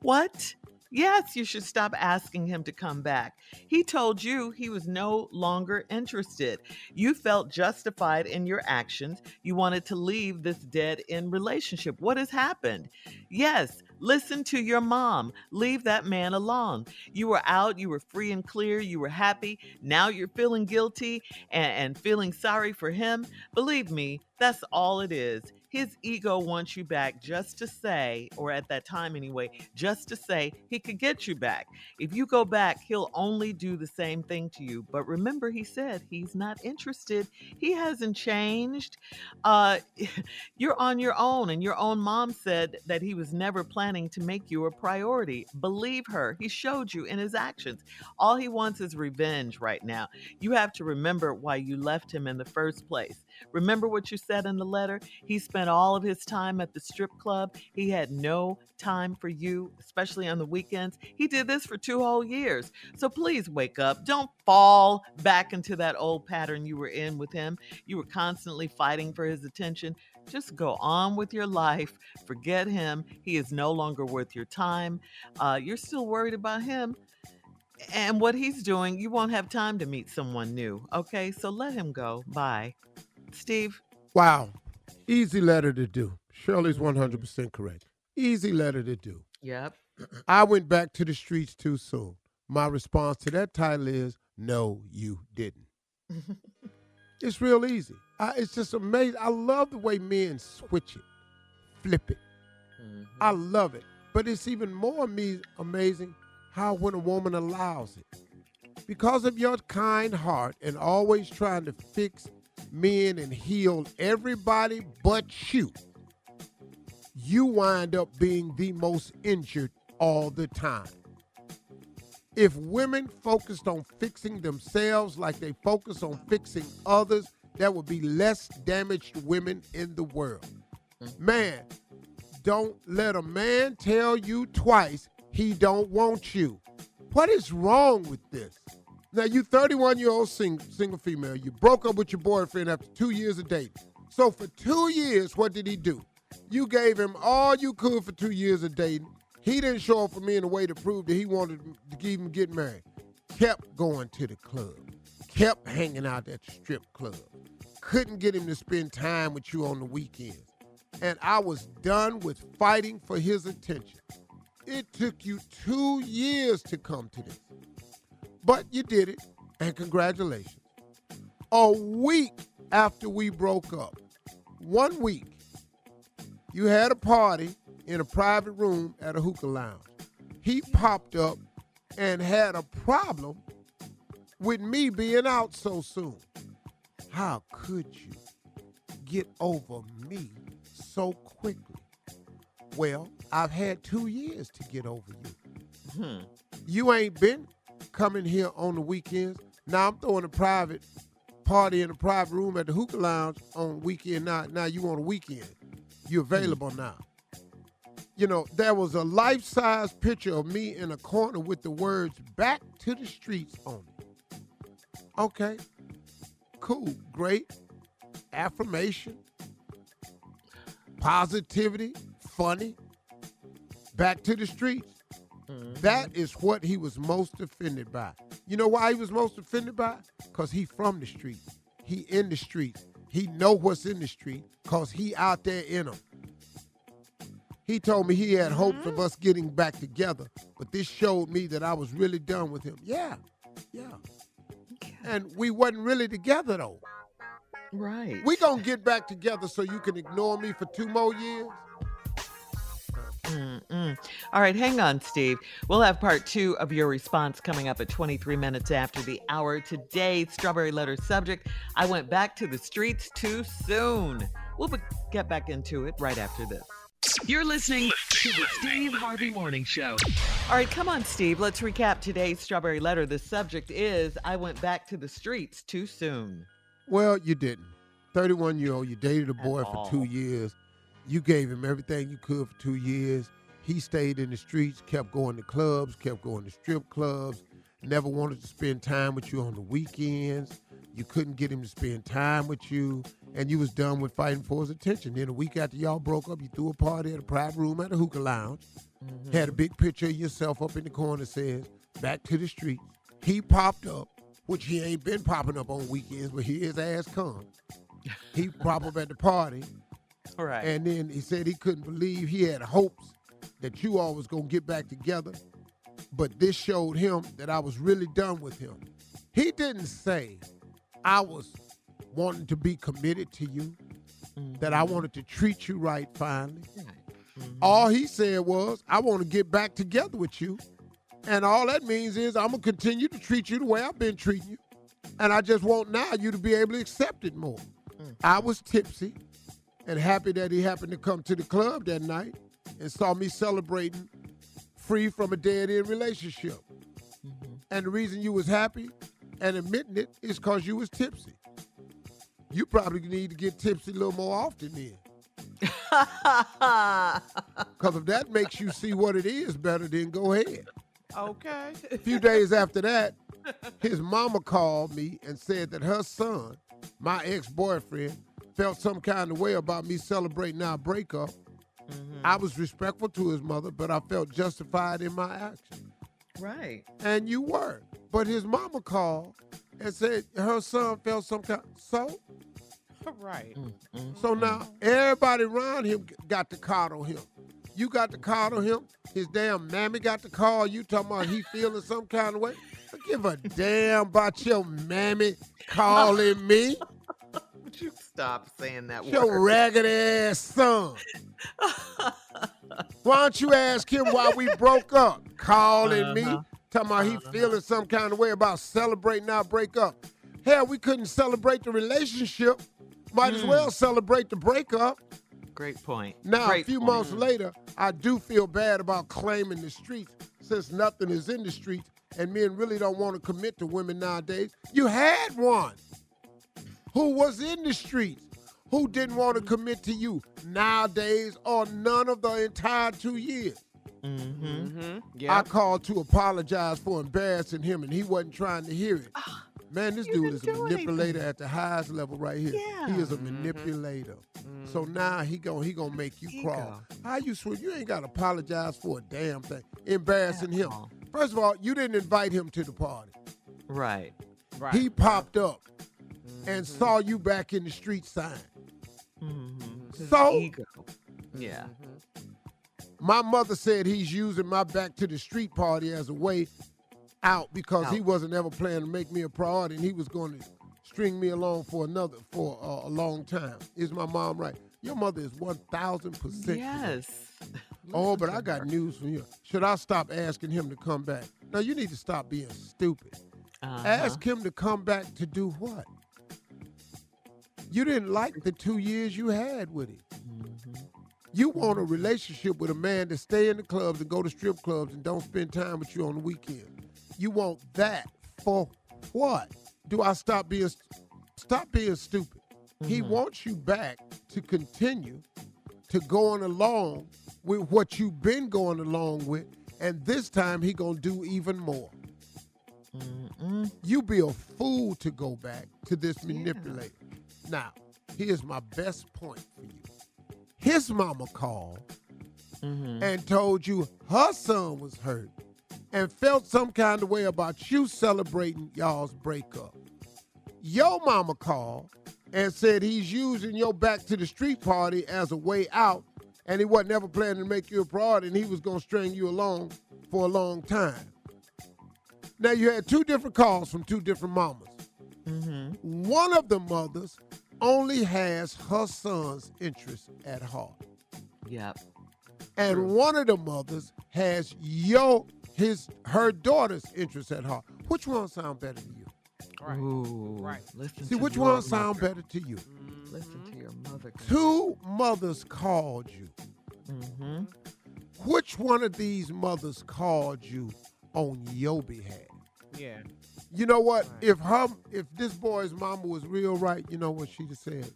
Speaker 9: What? Yes, you should stop asking him to come back. He told you he was no longer interested. You felt justified in your actions. You wanted to leave this dead end relationship. What has happened? Yes, listen to your mom. Leave that man alone. You were out, you were free and clear, you were happy. Now you're feeling guilty and, and feeling sorry for him. Believe me, that's all it is. His ego wants you back just to say, or at that time anyway, just to say he could get you back. If you go back, he'll only do the same thing to you. But remember, he said he's not interested. He hasn't changed. Uh, you're on your own, and your own mom said that he was never planning to make you a priority. Believe her. He showed you in his actions. All he wants is revenge right now. You have to remember why you left him in the first place. Remember what you said in the letter? He spent all of his time at the strip club. He had no time for you, especially on the weekends. He did this for two whole years. So please wake up. Don't fall back into that old pattern you were in with him. You were constantly fighting for his attention. Just go on with your life. Forget him. He is no longer worth your time. Uh, you're still worried about him and what he's doing, you won't have time to meet someone new. Okay, so let him go. Bye. Steve.
Speaker 7: Wow. Easy letter to do. Shirley's 100% correct. Easy letter to do.
Speaker 9: Yep.
Speaker 7: I went back to the streets too soon. My response to that title is no, you didn't. it's real easy. I, it's just amazing. I love the way men switch it, flip it. I mm-hmm. love it. But it's even more ama- amazing how when a woman allows it. Because of your kind heart and always trying to fix men and heal everybody but you, you wind up being the most injured all the time. If women focused on fixing themselves like they focus on fixing others, there would be less damaged women in the world. Man, don't let a man tell you twice he don't want you. What is wrong with this? Now you 31 year old sing, single female. You broke up with your boyfriend after two years of dating. So for two years, what did he do? You gave him all you could for two years of dating. He didn't show up for me in a way to prove that he wanted to even get married. Kept going to the club. Kept hanging out at the strip club. Couldn't get him to spend time with you on the weekends. And I was done with fighting for his attention. It took you two years to come to this. But you did it, and congratulations. A week after we broke up, one week, you had a party in a private room at a hookah lounge. He popped up and had a problem with me being out so soon. How could you get over me so quickly? Well, I've had two years to get over you.
Speaker 9: Hmm.
Speaker 7: You ain't been coming here on the weekends. Now I'm throwing a private party in a private room at the hookah lounge on weekend. Now, now you on a weekend. You're available hmm. now. You know, there was a life-size picture of me in a corner with the words back to the streets on it. Okay. Cool. Great. Affirmation. Positivity. Funny. Back to the streets. Mm-hmm. That is what he was most offended by. You know why he was most offended by? Because he from the street. He in the street. He know what's in the street because he out there in them. He told me he had hopes of mm-hmm. us getting back together, but this showed me that I was really done with him. Yeah, yeah. And we wasn't really together though.
Speaker 9: Right.
Speaker 7: We gonna get back together so you can ignore me for two more years?
Speaker 9: Mm-mm. All right, hang on, Steve. We'll have part two of your response coming up at 23 minutes after the hour. Today's Strawberry Letter subject I went back to the streets too soon. We'll be- get back into it right after this.
Speaker 11: You're listening to the Steve Harvey Morning Show.
Speaker 9: All right, come on, Steve. Let's recap today's Strawberry Letter. The subject is I went back to the streets too soon.
Speaker 7: Well, you didn't. 31 year old, you dated a boy for two years. You gave him everything you could for two years. He stayed in the streets, kept going to clubs, kept going to strip clubs, never wanted to spend time with you on the weekends. You couldn't get him to spend time with you, and you was done with fighting for his attention. Then a week after y'all broke up, you threw a party at a private room at a hookah lounge. Mm-hmm. Had a big picture of yourself up in the corner says, back to the street. He popped up, which he ain't been popping up on weekends, but here his ass come. He popped up at the party.
Speaker 9: All right.
Speaker 7: And then he said he couldn't believe he had hopes that you all was gonna get back together. But this showed him that I was really done with him. He didn't say I was wanting to be committed to you, that I mm-hmm. wanted to treat you right finally. Mm-hmm. All he said was, I want to get back together with you. And all that means is I'm gonna continue to treat you the way I've been treating you. And I just want now you to be able to accept it more. Mm. I was tipsy and happy that he happened to come to the club that night and saw me celebrating free from a dead end relationship. Mm-hmm. And the reason you was happy and admitting it is because you was tipsy. You probably need to get tipsy a little more often then. Because if that makes you see what it is better, then go ahead.
Speaker 10: Okay.
Speaker 7: A few days after that, his mama called me and said that her son, my ex-boyfriend, felt some kind of way about me celebrating our breakup. Mm-hmm. I was respectful to his mother, but I felt justified in my action.
Speaker 9: Right.
Speaker 7: And you were. But his mama called and said her son felt some kind. So,
Speaker 10: right.
Speaker 7: Mm, mm, so mm. now everybody around him got to coddle him. You got to coddle him. His damn mammy got to call you talking about he feeling some kind of way. I give a damn about your mammy calling me.
Speaker 9: Would you stop saying that
Speaker 7: Your
Speaker 9: word?
Speaker 7: ragged ass son. Why don't you ask him why we broke up? Calling me,
Speaker 9: Uh-huh.
Speaker 7: talking about he feeling some kind of way about celebrating our breakup. Hell, we couldn't celebrate the relationship. Might as
Speaker 9: Hmm.
Speaker 7: well celebrate the breakup.
Speaker 9: Great point.
Speaker 7: Now,
Speaker 9: Great
Speaker 7: a few
Speaker 9: point.
Speaker 7: months later, I do feel bad about claiming the streets since nothing is in the streets and men really don't want to commit to women nowadays. You had one who was in the streets, who didn't want to commit to you nowadays or none of the entire two years.
Speaker 10: Mm-hmm.
Speaker 7: I called to apologize for embarrassing him, and he wasn't trying to hear it. Man, this dude is a manipulator at the highest level right here. He is a mm-hmm. manipulator. So mm-hmm. now he gon' he gonna make you crawl. How you swear you ain't gotta apologize for a damn thing. Embarrassing him. First of all, you didn't invite him to the party.
Speaker 9: Right.
Speaker 10: Right.
Speaker 7: He popped up and saw you back in the street sign.
Speaker 9: Mm-hmm.
Speaker 7: So
Speaker 9: ego. Yeah.
Speaker 7: my mother said he's using my back to the street party as a way out because he wasn't ever planning to make me a priority and he was going to string me along for another for uh, a long time. Is my mom right? Your mother is one thousand percent.
Speaker 9: Yes.
Speaker 7: Oh, but I got news for you. Should I stop asking him to come back? Now you need to stop being stupid.
Speaker 9: Uh-huh.
Speaker 7: Ask him to come back to do what? You didn't like the two years you had with him. Mm-hmm. You want a relationship with a man that stay in the clubs and go to strip clubs and don't spend time with you on the weekend. You want that for what? Do I stop being stop being stupid? He mm-hmm. wants you back to continue to going along with what you've been going along with, and this time he gonna do even more. You be a fool to go back to this manipulator. Now, here's my best point for you. His mama called mm-hmm. and told you her son was hurt and felt some kind of way about you celebrating y'all's breakup. Your mama called and said he's using your back to the street party as a way out and he wasn't ever planning to make you a priority and he was going to string you along for a long time. Now, you had two different calls from two different mamas. Mm-hmm. One of the mothers only has her son's interest at heart.
Speaker 9: Yep.
Speaker 7: And one of the mothers has your his her daughter's interest at heart. Which one sound better to you?
Speaker 10: Right.
Speaker 9: Ooh.
Speaker 10: Right.
Speaker 9: Listen
Speaker 7: See,
Speaker 9: to
Speaker 7: which one sound
Speaker 9: mother.
Speaker 7: better to you?
Speaker 9: Listen to your mother.
Speaker 7: Two mothers called you.
Speaker 9: Mm-hmm.
Speaker 7: Which one of these mothers called you on your behalf?
Speaker 10: Yeah.
Speaker 7: You know what? If her, if this boy's mama was real right, you know what she'd have said.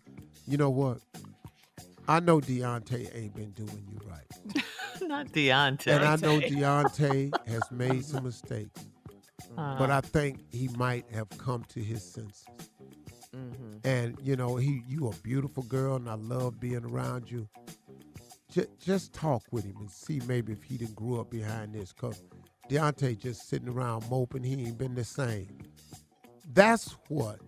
Speaker 7: You know what? I know Deontay ain't been doing you right,
Speaker 9: Not Deontay.
Speaker 7: and I know Deontay has made some mistakes, uh-huh. but I think he might have come to his senses. Mm-hmm. And you know, he, you a beautiful girl, and I love being around you. Just, just talk with him and see maybe if he didn't grow up behind this. Cause Deontay just sitting around moping, he ain't been the same. That's what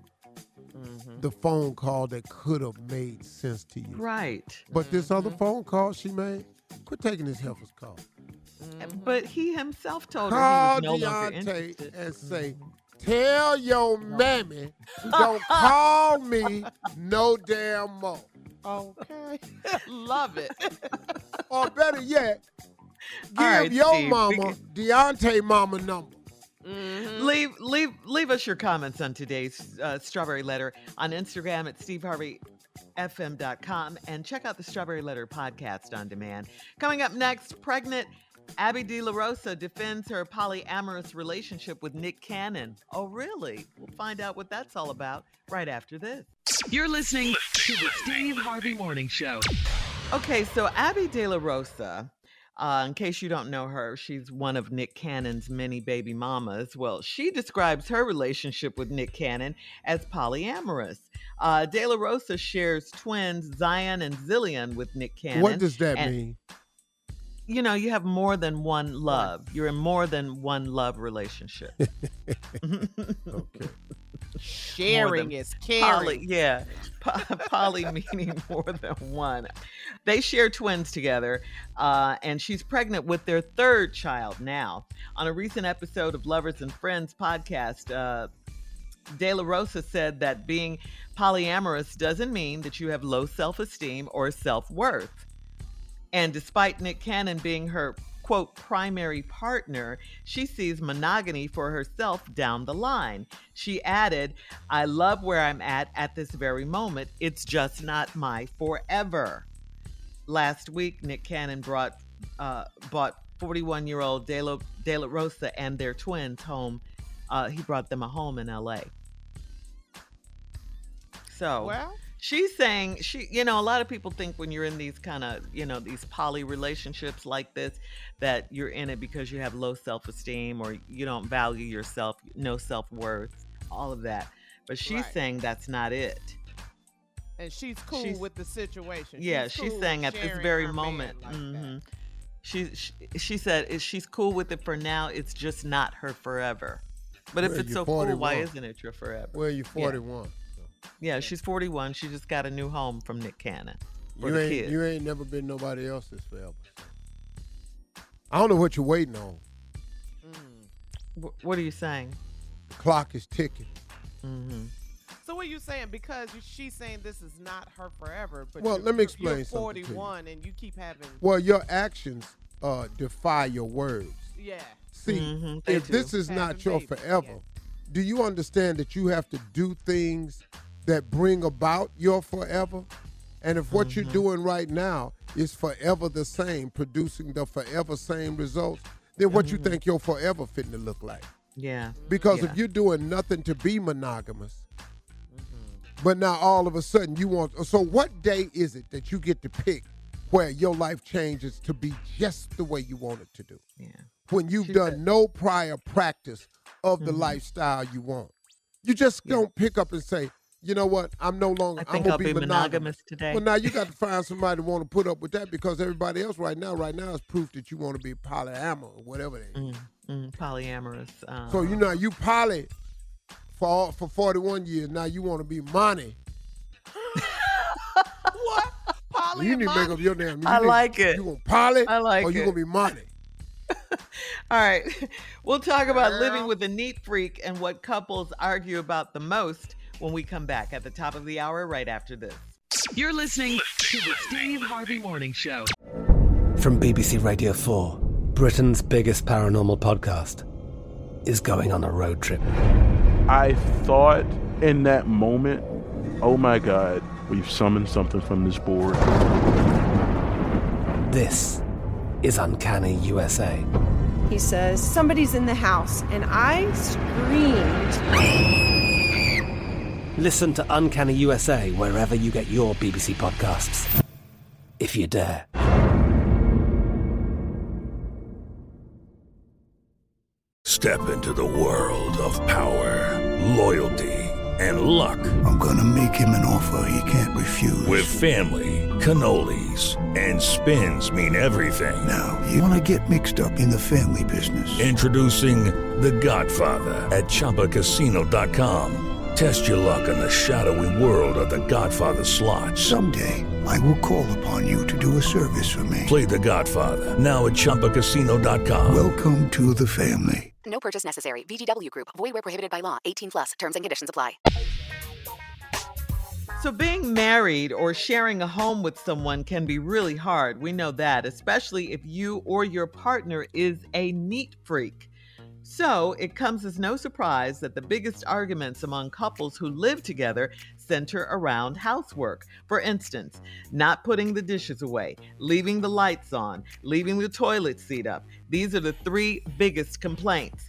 Speaker 7: mm-hmm. the phone call that could have made sense to you.
Speaker 9: Right.
Speaker 7: But this other mm-hmm. phone call she made, quit taking this heifer's call.
Speaker 9: But he himself told her
Speaker 7: Call
Speaker 9: he was no longer
Speaker 7: Deontay and say, tell your mammy, don't call me no damn more.
Speaker 10: Okay. Love it.
Speaker 7: Or better yet, give
Speaker 9: All right,
Speaker 7: your
Speaker 9: Steve,
Speaker 7: mama
Speaker 9: can-
Speaker 7: Deontay mama number.
Speaker 9: Leave leave leave us your comments on today's uh, Strawberry Letter on Instagram at steveharveyfm.com and check out the Strawberry Letter podcast on demand. Coming up next, pregnant Abby De La Rosa defends her polyamorous relationship with Nick Cannon. Oh, really? We'll find out what that's all about right after this.
Speaker 11: You're listening to the Steve Harvey Morning Show.
Speaker 9: Okay, so Abby De La Rosa, uh, in case you don't know her, she's one of Nick Cannon's many baby mamas. Well, she describes her relationship with Nick Cannon as polyamorous. Uh, De La Rosa shares twins Zion and Zillion with Nick Cannon.
Speaker 7: What does that
Speaker 9: and,
Speaker 7: mean?
Speaker 9: You know, you have more than one love. You're in more than one love relationship.
Speaker 7: okay.
Speaker 10: Sharing is caring.
Speaker 9: Poly, yeah. Po- poly meaning more than one. They share twins together, uh, and she's pregnant with their third child now. On a recent episode of Lovers and Friends podcast, uh, De La Rosa said that being polyamorous doesn't mean that you have low self esteem or self worth. And despite Nick Cannon being her quote primary partner, she sees monogamy for herself down the line. She added, I love where I'm at at this very moment. It's just not my forever. Last week, Nick Cannon brought uh, bought 41 year old De La, De La Rosa and their twins home. Uh, he brought them a home in LA. So
Speaker 10: Well,
Speaker 9: she's saying she you know a lot of people think when you're in these kind of you know these poly relationships like this that you're in it because you have low self-esteem or you don't value yourself no self-worth all of that but she's
Speaker 10: Right.
Speaker 9: saying that's not it
Speaker 10: and she's cool
Speaker 9: She's-
Speaker 10: with the situation.
Speaker 9: yeah
Speaker 10: She's
Speaker 9: she's
Speaker 10: cool
Speaker 9: saying at this very moment
Speaker 10: like that.
Speaker 9: mhm, she, she she said she's cool with it for now it's just not her forever but if it's so cool why isn't it your forever
Speaker 7: Well, you're
Speaker 9: Yeah.
Speaker 7: 41.
Speaker 9: yeah she's 41 she just got a new home from nick cannon for
Speaker 7: You
Speaker 9: the
Speaker 7: ain't
Speaker 9: kids
Speaker 7: you ain't never been nobody else's forever. I don't know what you're waiting on.
Speaker 9: Wh- what are you saying
Speaker 7: The clock is ticking.
Speaker 9: mm-hmm.
Speaker 10: So what are you saying? Because she's saying this is not her forever. But
Speaker 7: Well, let me explain
Speaker 10: You're
Speaker 7: something to you.
Speaker 10: 41 and you keep having.
Speaker 7: Well, your actions uh, defy your words.
Speaker 10: Yeah.
Speaker 7: See,
Speaker 9: Mhm,
Speaker 7: if
Speaker 9: do.
Speaker 7: this is not your forever, do you understand that you have to do things that bring about your forever? And if what
Speaker 9: Mm-hmm.
Speaker 7: you're doing right now is forever the same, producing the forever same results, then what you think your forever fitting to look like?
Speaker 9: Yeah.
Speaker 7: Because
Speaker 9: Yeah.
Speaker 7: if you're doing nothing to be monogamous, but now all of a sudden you want, so what day is it that you get to pick where your life changes to be just the way you want it to do?
Speaker 9: Yeah.
Speaker 7: When you've
Speaker 9: She
Speaker 7: done no prior practice of the
Speaker 9: Mhm.
Speaker 7: lifestyle you want. You just don't pick up and say, you know what, I'm no longer,
Speaker 9: I
Speaker 7: I'm
Speaker 9: think
Speaker 7: gonna
Speaker 9: I'll be monogamous today.
Speaker 7: Well, now you got to find somebody to want to put up with that because everybody else right now, right now is proof that you want to be polyamorous or whatever they
Speaker 9: Mm, mm, polyamorous. Uh,
Speaker 7: so you know you poly for for 41 years. Now you want to be money.
Speaker 10: what? Poly
Speaker 7: You need to make up your damn. you
Speaker 9: I
Speaker 7: need-
Speaker 9: like it.
Speaker 7: You gonna poly?
Speaker 9: I like
Speaker 7: or you gonna be money?
Speaker 9: All right. We'll talk about living with a neat freak and what couples argue about the most when we come back at the top of the hour right after this.
Speaker 11: You're listening to the Steve Harvey Morning Show.
Speaker 19: From BBC Radio 4, Britain's biggest paranormal podcast is going on a road trip.
Speaker 20: I thought in that moment, oh my God, we've summoned something from this board.
Speaker 19: This is Uncanny USA.
Speaker 21: He says, Somebody's in the house. And I screamed.
Speaker 19: Listen to Uncanny USA wherever you get your BBC podcasts, if you dare.
Speaker 22: Step into the world of power, loyalty, and luck.
Speaker 23: I'm gonna make him an offer he can't refuse.
Speaker 22: With family, cannolis, and spins mean everything.
Speaker 23: Now, you wanna get mixed up in the family business.
Speaker 22: Introducing The Godfather at ChumbaCasino.com. Test your luck in the shadowy world of The Godfather slot.
Speaker 23: Someday, I will call upon you to do a service for me.
Speaker 22: Play The Godfather now at ChumbaCasino.com.
Speaker 23: Welcome to the family.
Speaker 24: No purchase necessary. VGW Group. Void where prohibited by law. 18 plus. Terms and conditions apply.
Speaker 9: So, being married or sharing a home with someone can be really hard. We know that, especially if you or your partner is a neat freak. So, it comes as no surprise that the biggest arguments among couples who live together center around housework. For instance, not putting the dishes away, leaving the lights on, leaving the toilet seat up. These are the three biggest complaints.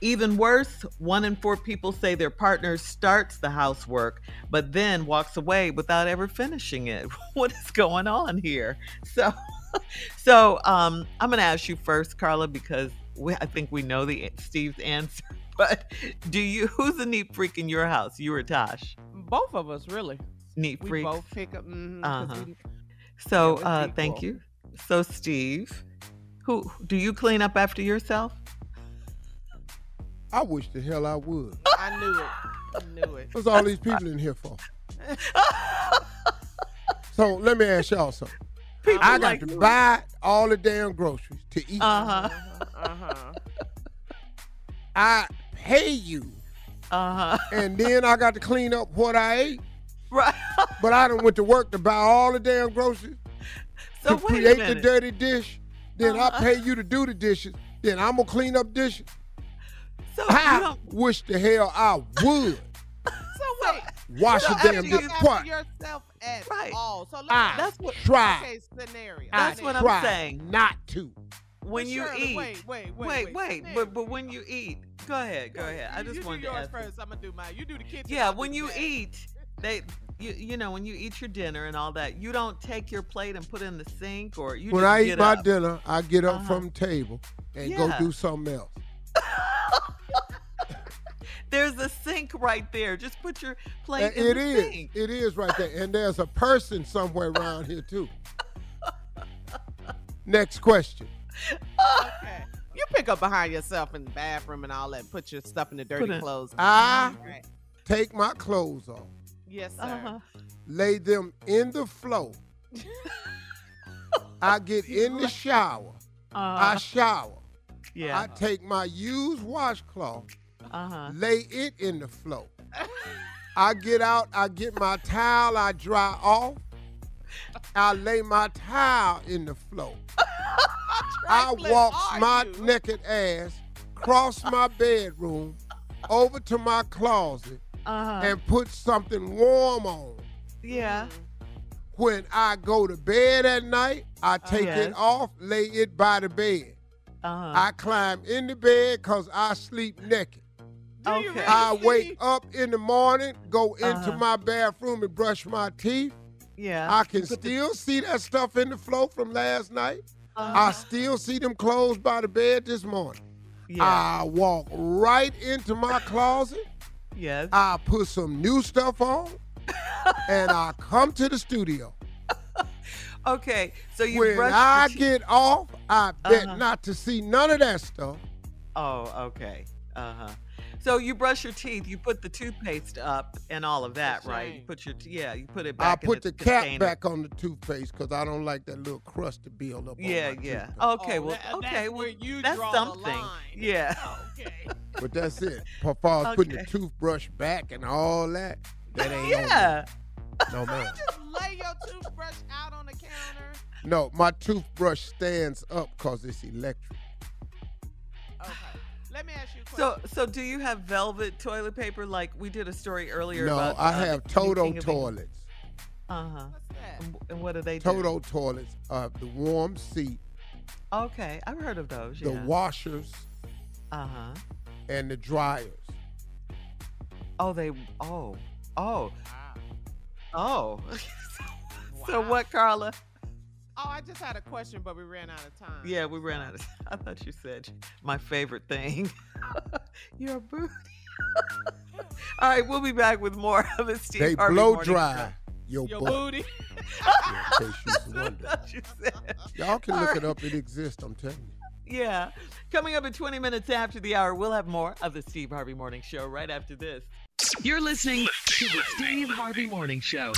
Speaker 9: Even worse, one in four people say their partner starts the housework but then walks away without ever finishing it. What is going on here? So, so um, I'm going to ask you first, Carla, because we, I think we know the Steve's answer. But do you? Who's the neat freak in your house? You or Tosh?
Speaker 10: Both of us, really.
Speaker 9: Neat
Speaker 10: We both pick up. 'cause
Speaker 9: Uh-huh.
Speaker 10: we-
Speaker 9: So,
Speaker 10: Yeah,
Speaker 9: uh, thank you. So, Steve, who do you clean up after yourself?
Speaker 7: I wish the hell I would.
Speaker 10: I knew it. I knew it.
Speaker 7: What's all these people in here for? so let me ask y'all something.
Speaker 10: People
Speaker 7: I got
Speaker 10: like
Speaker 7: to
Speaker 10: you.
Speaker 7: buy all the damn groceries to eat.
Speaker 9: Uh huh.
Speaker 10: Uh-huh.
Speaker 7: I pay you.
Speaker 9: Uh huh.
Speaker 7: And then I got to clean up what I ate.
Speaker 9: Right.
Speaker 7: But I done went to work to buy all the damn groceries
Speaker 9: So
Speaker 7: to
Speaker 9: wait a
Speaker 7: create the dirty dish. Then
Speaker 9: Uh-huh.
Speaker 7: I pay you to do the dishes. Then I'm gonna clean up dishes.
Speaker 9: So
Speaker 7: I wish the hell I would
Speaker 10: So wait.
Speaker 7: wash
Speaker 10: so
Speaker 7: the damn
Speaker 10: after
Speaker 7: dish.
Speaker 10: you
Speaker 7: What?
Speaker 10: yourself at
Speaker 9: Right.
Speaker 10: all. So let
Speaker 7: I
Speaker 9: That's what-
Speaker 7: try.
Speaker 10: Okay, scenario.
Speaker 7: I
Speaker 9: That's what I'm
Speaker 7: try
Speaker 9: saying.
Speaker 7: Not to.
Speaker 9: when
Speaker 10: But
Speaker 9: you
Speaker 10: Shirley,
Speaker 9: eat,
Speaker 10: wait, wait, wait,
Speaker 9: wait,
Speaker 10: wait.
Speaker 9: but but when you eat, go ahead, go ahead. I
Speaker 10: You-
Speaker 9: just
Speaker 10: you
Speaker 9: wanted
Speaker 10: do
Speaker 9: to
Speaker 10: yours
Speaker 9: ask.
Speaker 10: first. I'm gonna do mine. You do the kitchen.
Speaker 9: Yeah, when you
Speaker 10: bed.
Speaker 9: eat, they you you know when you eat your dinner and all that, you don't take your plate and put it in the sink or you
Speaker 7: when
Speaker 9: just
Speaker 7: I eat
Speaker 9: get
Speaker 7: my
Speaker 9: up.
Speaker 7: dinner, I get up
Speaker 9: Uh-huh.
Speaker 7: from the table and go do something else.
Speaker 9: There's a sink right there. Just put your plate
Speaker 7: And
Speaker 9: in
Speaker 7: it
Speaker 9: the
Speaker 7: is.
Speaker 9: sink.
Speaker 7: It is right there. And there's a person somewhere around here too. Next question.
Speaker 10: Okay. You pick up behind yourself in the bathroom and all that. Put your stuff in the dirty
Speaker 7: Put it-
Speaker 10: clothes.
Speaker 7: I
Speaker 10: Right.
Speaker 7: take my clothes off,
Speaker 10: Yes, sir.
Speaker 9: Uh-huh.
Speaker 7: lay them in the floor. I get in the shower. I
Speaker 9: Uh,
Speaker 7: shower.
Speaker 9: yeah.
Speaker 7: I take my used washcloth,
Speaker 9: Uh-huh.
Speaker 7: lay it in the floor. I get out, I get my towel, I dry off. I lay my towel in the floor. I walk my
Speaker 10: you?
Speaker 7: naked ass cross my bedroom over to my closet
Speaker 9: Uh-huh.
Speaker 7: and put something warm on.
Speaker 9: yeah.
Speaker 7: When I go to bed at night, I take
Speaker 9: Yes.
Speaker 7: it off, lay it by the bed.
Speaker 9: Uh-huh.
Speaker 7: I climb in the bed because I sleep naked.
Speaker 9: Okay.
Speaker 7: I wake up in the morning, go into
Speaker 9: Uh-huh.
Speaker 7: my bathroom and brush my teeth.
Speaker 9: yeah.
Speaker 7: I can still see that stuff in the floor from last night.
Speaker 9: Uh-huh.
Speaker 7: I still see them clothes by the bed this morning.
Speaker 9: Yeah.
Speaker 7: I walk right into my closet.
Speaker 9: yes.
Speaker 7: I put some new stuff on, and I come to the studio.
Speaker 9: okay. So you
Speaker 7: when
Speaker 9: brush
Speaker 7: I
Speaker 9: your teeth.
Speaker 7: get off, I bet
Speaker 9: Uh-huh.
Speaker 7: not to see none of that stuff.
Speaker 9: Oh, okay. Uh-huh. So you brush your teeth, you put the toothpaste up and all of that, right? You put your yeah, you put it
Speaker 7: I
Speaker 9: back. in the I
Speaker 7: put the
Speaker 9: its
Speaker 7: cap
Speaker 9: container.
Speaker 7: back on the toothpaste because I don't like that little crust to build up.
Speaker 9: Yeah,
Speaker 7: on my
Speaker 9: yeah.
Speaker 7: toothpaste.
Speaker 9: Okay,
Speaker 10: Oh,
Speaker 9: well,
Speaker 10: that- uh,
Speaker 9: okay,
Speaker 10: that's
Speaker 9: well,
Speaker 10: where you
Speaker 9: that's
Speaker 10: draw the
Speaker 9: something.
Speaker 10: line.
Speaker 9: Yeah.
Speaker 10: Oh, okay.
Speaker 7: But that's it. As far as putting the toothbrush back and all that, that ain't
Speaker 9: yeah.
Speaker 7: on. No man.
Speaker 10: Just lay your toothbrush out on the counter.
Speaker 7: No, my toothbrush stands up because it's electric.
Speaker 10: Okay. Let me ask you a
Speaker 9: So,
Speaker 10: question.
Speaker 9: so do you have velvet toilet paper? Like we did a story earlier
Speaker 7: No,
Speaker 9: about.
Speaker 7: I
Speaker 9: uh,
Speaker 7: have Toto
Speaker 9: King of England.
Speaker 7: toilets.
Speaker 9: Uh huh. And, and what are they do?
Speaker 7: Toto toilets, uh, the warm seat,
Speaker 9: Okay, I've heard of those.
Speaker 7: the
Speaker 9: Yeah.
Speaker 7: washers,
Speaker 9: Uh huh.
Speaker 7: and the dryers.
Speaker 9: Oh, they. Oh. Oh. Oh. so what, Carla?
Speaker 10: Oh, I just had a question, but we ran out of time.
Speaker 9: Yeah, we ran out of. Time. I thought you said my favorite thing. Your booty. All right, we'll be back with more of the Steve
Speaker 7: They
Speaker 9: Harvey
Speaker 7: blow
Speaker 9: Morning
Speaker 7: dry your,
Speaker 10: Your booty.
Speaker 7: Yeah, in case you was
Speaker 9: Show.
Speaker 7: wondering.
Speaker 9: That's what you said.
Speaker 7: Y'all can
Speaker 9: All
Speaker 7: look it up. It exists. I'm telling you.
Speaker 9: Yeah. Coming up at 20 minutes after the hour, we'll have more of the Steve Harvey Morning Show right after this.
Speaker 11: You're listening to the Steve Harvey Morning Show.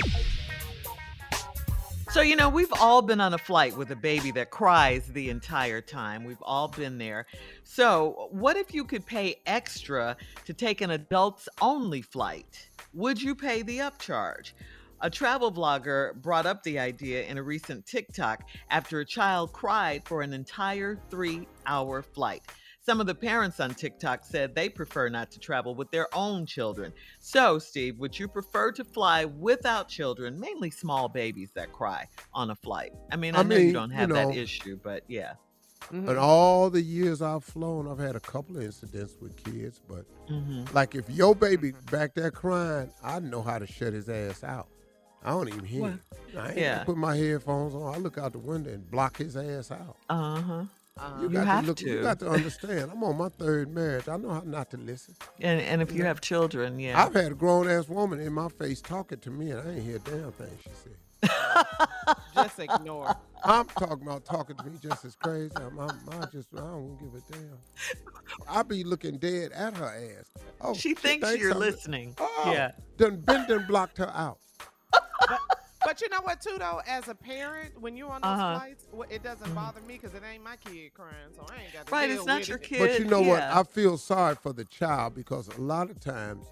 Speaker 9: So, you know, we've all been on a flight with a baby that cries the entire time. We've all been there. So, what if you could pay extra to take an adults only flight? Would you pay the upcharge? A travel vlogger brought up the idea in a recent TikTok after a child cried for an entire three hour flight. Some of the parents on TikTok said they prefer not to travel with their own children. So, Steve, would you prefer to fly without children, mainly small babies that cry on a flight? I mean, I,
Speaker 7: I
Speaker 9: know you don't
Speaker 7: you
Speaker 9: have
Speaker 7: know,
Speaker 9: that issue, but yeah.
Speaker 10: Mm-hmm.
Speaker 7: In all the years I've flown, I've had a couple of incidents with kids, but
Speaker 9: Mhm.
Speaker 7: like if your baby back there crying, I know how to shut his ass out. I don't even hear.
Speaker 9: What?
Speaker 7: him. I ain't
Speaker 9: Yeah.
Speaker 7: put my headphones on. I look out the window and block his ass out.
Speaker 9: Uh huh.
Speaker 10: Uh-huh.
Speaker 7: You,
Speaker 9: You
Speaker 7: got
Speaker 9: have
Speaker 7: to look.
Speaker 9: to.
Speaker 7: You got to understand. I'm on my third marriage. I know how not to listen.
Speaker 9: And and if you have children, yeah.
Speaker 7: I've had a grown ass woman in my face talking to me, and I ain't hear a damn thing she said.
Speaker 10: Just ignore.
Speaker 7: I'm talking about talking to me just as crazy. I'm, I'm, I just I don't give a damn. I be looking dead at her ass. Oh,
Speaker 9: she thinks you're
Speaker 7: I'm-
Speaker 9: listening.
Speaker 7: Oh,
Speaker 9: Yeah.
Speaker 7: Done been done blocked her out.
Speaker 10: But you know what, too, though? As a parent, when you're on those
Speaker 9: Uh-huh.
Speaker 10: flights, it doesn't bother me because it ain't my kid crying, so I ain't got to
Speaker 9: Right,
Speaker 10: deal
Speaker 9: it's not
Speaker 10: with
Speaker 9: your
Speaker 10: it.
Speaker 9: kid.
Speaker 7: But you know what? I feel sorry for the child because a lot of times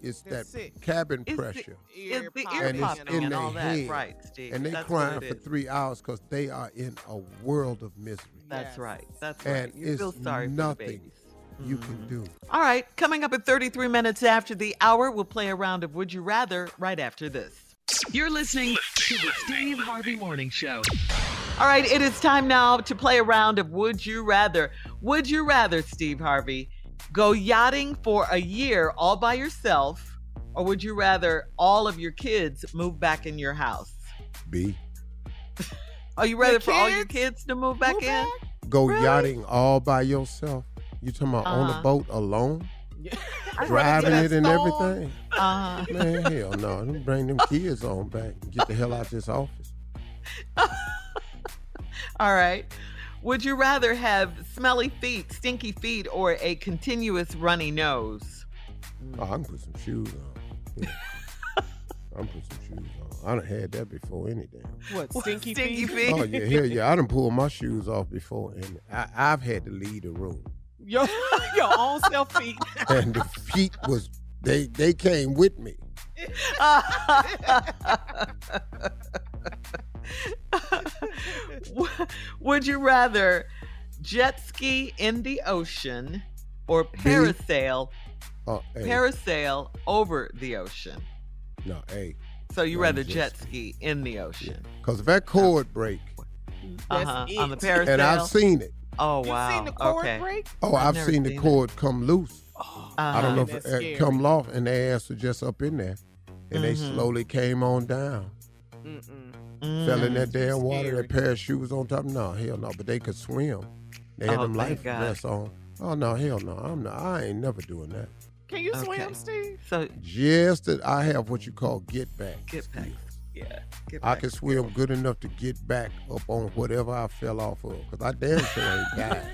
Speaker 7: it's
Speaker 10: They're
Speaker 7: that
Speaker 10: sick.
Speaker 7: cabin
Speaker 9: It's the-
Speaker 7: pressure.
Speaker 9: It's the
Speaker 10: popping
Speaker 9: ear
Speaker 7: and it's in
Speaker 9: and
Speaker 7: their
Speaker 9: all that, right, Steve?
Speaker 7: And they
Speaker 9: That's
Speaker 7: crying for three hours because they are in a world of misery.
Speaker 9: That's
Speaker 10: Yes.
Speaker 9: right. That's right.
Speaker 7: And
Speaker 9: You feel
Speaker 7: it's
Speaker 9: sorry for the
Speaker 7: nothing
Speaker 9: babies.
Speaker 7: you can do.
Speaker 9: All right, coming up at 33 minutes after the hour, we'll play a round of Would You Rather right after this.
Speaker 11: You're listening to the Steve Harvey Morning Show.
Speaker 9: All right, it is time now to play a round of Would You Rather. Would you rather, Steve Harvey, go yachting for a year all by yourself, or would you rather all of your kids move back in your house?
Speaker 7: B.
Speaker 9: Are you ready for all your kids to move back in?
Speaker 7: Go yachting all by yourself. You talking about on
Speaker 9: Uh-huh.
Speaker 7: a boat alone?
Speaker 9: I'd rather
Speaker 7: Driving it and
Speaker 9: storm.
Speaker 7: everything?
Speaker 9: Uh-huh.
Speaker 7: Man, hell no. Don't bring them kids on back and get the hell out of this office.
Speaker 9: All right. Would you rather have smelly feet, stinky feet, or a continuous runny nose?
Speaker 7: Oh, I can put some shoes on. Yeah. I can put some shoes on. I done had that before any day.
Speaker 10: What, stinky,
Speaker 9: Stinky
Speaker 10: feet?
Speaker 9: feet?
Speaker 7: Oh yeah, hell yeah. I done pulled my shoes off before and I, I've had to leave the room.
Speaker 10: Your, your own self feet.
Speaker 7: And the feet was they they came with me.
Speaker 9: Would you rather jet ski in the ocean or parasail
Speaker 7: Oh, hey,
Speaker 9: parasail over the ocean?
Speaker 7: no, hey.
Speaker 9: So you
Speaker 7: No,
Speaker 9: rather
Speaker 7: jet
Speaker 9: jet ski in the ocean?
Speaker 7: Cause if that cord break,
Speaker 9: Uh-huh. On the parasail.
Speaker 7: and I've seen it.
Speaker 9: Oh
Speaker 10: You
Speaker 9: wow.
Speaker 10: seen the cord
Speaker 9: okay.
Speaker 10: break?
Speaker 7: Oh,
Speaker 9: I've
Speaker 7: I've,
Speaker 9: never
Speaker 7: seen the
Speaker 9: seen it.
Speaker 7: cord come loose. I don't know
Speaker 9: Uh-huh.
Speaker 7: if
Speaker 10: That's
Speaker 7: it come off and their ass was just up in there. And they
Speaker 9: Mhm.
Speaker 7: slowly came on down.
Speaker 10: Mm-mm.
Speaker 7: Fell in
Speaker 9: Mm.
Speaker 7: that damn water,
Speaker 10: scary.
Speaker 7: that pair of shoes on top. No, hell no. But they could swim. They had
Speaker 9: Oh,
Speaker 7: them life
Speaker 9: God.
Speaker 7: vests on. Oh no, hell no. I'm not I ain't never doing that.
Speaker 10: Can you
Speaker 9: Okay.
Speaker 10: swim, Steve?
Speaker 9: So
Speaker 7: Just that I have what you call get back.
Speaker 9: get back. Yeah.
Speaker 7: I can swim good enough to get back up on whatever I fell off of. Cause I damn sure ain't died.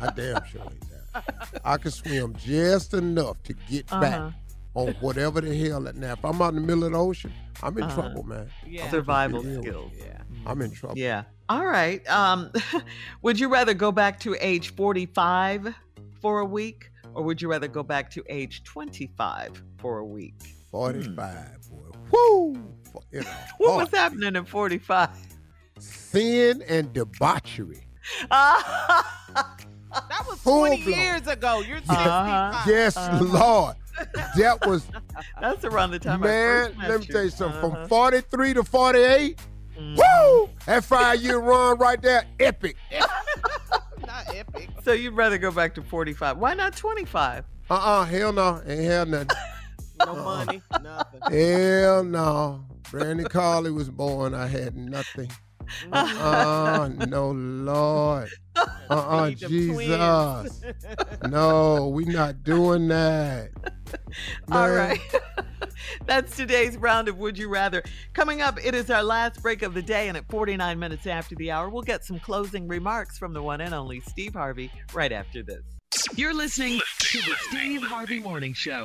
Speaker 7: I damn sure ain't died. I can swim just enough to get
Speaker 9: Uh-huh.
Speaker 7: back on whatever the hell. That, now, if I'm out in the middle of the ocean, I'm in
Speaker 9: Uh-huh.
Speaker 7: trouble, man.
Speaker 10: Yeah.
Speaker 9: Survival skills.
Speaker 10: Yeah.
Speaker 7: I'm in trouble.
Speaker 9: Yeah. All right. Um, would you rather go back to age 45 for a week or would you rather go back to age 25 for a week?
Speaker 7: 45, boy. Woo! You know,
Speaker 9: What
Speaker 7: hard.
Speaker 9: was happening in 45?
Speaker 7: sin and debauchery.
Speaker 10: That was
Speaker 7: Full
Speaker 10: 20
Speaker 7: blown.
Speaker 10: years ago. You're 65.
Speaker 9: Uh-huh.
Speaker 7: Yes, Lord. That was
Speaker 9: That's around the time I
Speaker 7: man. Let me tell you
Speaker 9: you.
Speaker 7: something.
Speaker 9: Uh-huh.
Speaker 7: From 43 to 48,
Speaker 9: Mhm.
Speaker 7: woo! That five year run right there, epic.
Speaker 10: Not epic.
Speaker 9: So you'd rather go back to 45. Why not 25?
Speaker 7: Uh uh hell no, ain't had nothing.
Speaker 10: No money, nothing.
Speaker 7: hell no. Brandi Karli was born. I had nothing. Uh uh no Lord. Uh uh Jesus. No, we not doing that.
Speaker 9: All
Speaker 7: Man.
Speaker 9: right. That's today's round of Would You Rather. Coming up, it is our last break of the day, and at 49 minutes after the hour, we'll get some closing remarks from the one and only Steve Harvey right after this.
Speaker 11: You're listening to the Steve Harvey Morning Show.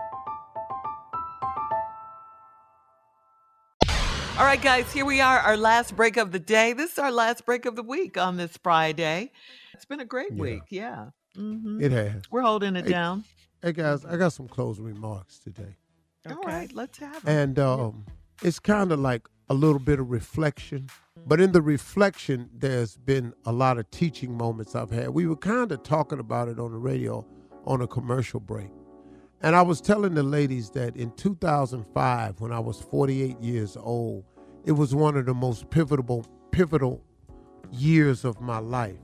Speaker 9: All right, guys, here we are, our last break of the day. This is our last break of the week on this Friday. It's been a great
Speaker 7: Yeah.
Speaker 9: week. Yeah. hmm
Speaker 7: It has.
Speaker 9: We're holding it
Speaker 7: Hey,
Speaker 9: down.
Speaker 7: Hey guys, I got some closing remarks today.
Speaker 9: All right, let's have it.
Speaker 7: And um, it's kind of like a little bit of reflection. But in the reflection, there's been a lot of teaching moments I've had. We were kind of talking about it on the radio on a commercial break. And I was telling the ladies that in 2005, when I was 48 years old, it was one of the most pivotal, pivotal years of my life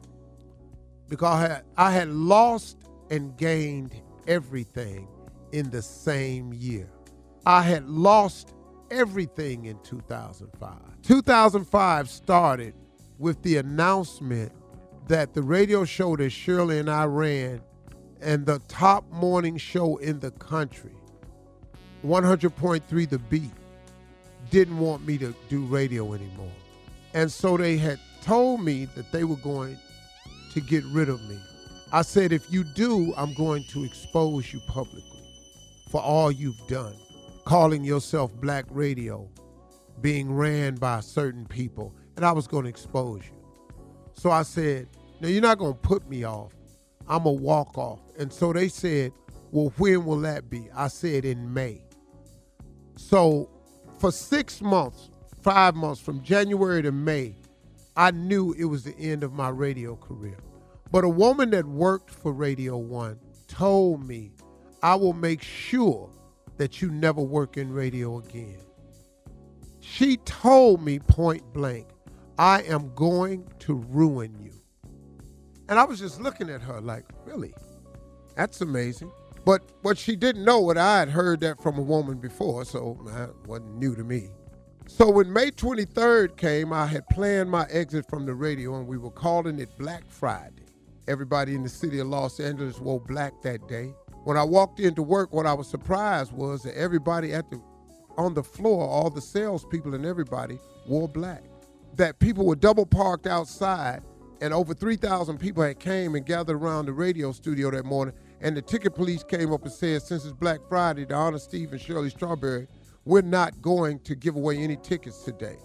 Speaker 7: because I had, I had lost and gained everything in the same year. I had lost everything in 2005. 2005 started with the announcement that the radio show that Shirley and I ran and the top morning show in the country, 100.3 The Beat, didn't want me to do radio anymore. And so they had told me that they were going to get rid of me. I said, if you do, I'm going to expose you publicly for all you've done, calling yourself black radio, being ran by certain people, and I was going to expose you. So I said, No, you're not going to put me off. I'm to walk off. And so they said, Well, when will that be? I said, In May. So for six months, five months, from January to May, I knew it was the end of my radio career. But a woman that worked for Radio One told me, I will make sure that you never work in radio again. She told me point blank, I am going to ruin you. And I was just looking at her like, really? That's amazing. But what she didn't know, what I had heard that from a woman before, so that wasn't new to me. So when May 23rd came, I had planned my exit from the radio and we were calling it Black Friday. Everybody in the city of Los Angeles wore black that day. When I walked into work, what I was surprised was that everybody at the on the floor, all the salespeople and everybody wore black. That people were double parked outside, and over 3,000 people had came and gathered around the radio studio that morning. And the ticket police came up and said, since it's Black Friday, to honor Steve and Shirley Strawberry, we're not going to give away any tickets today.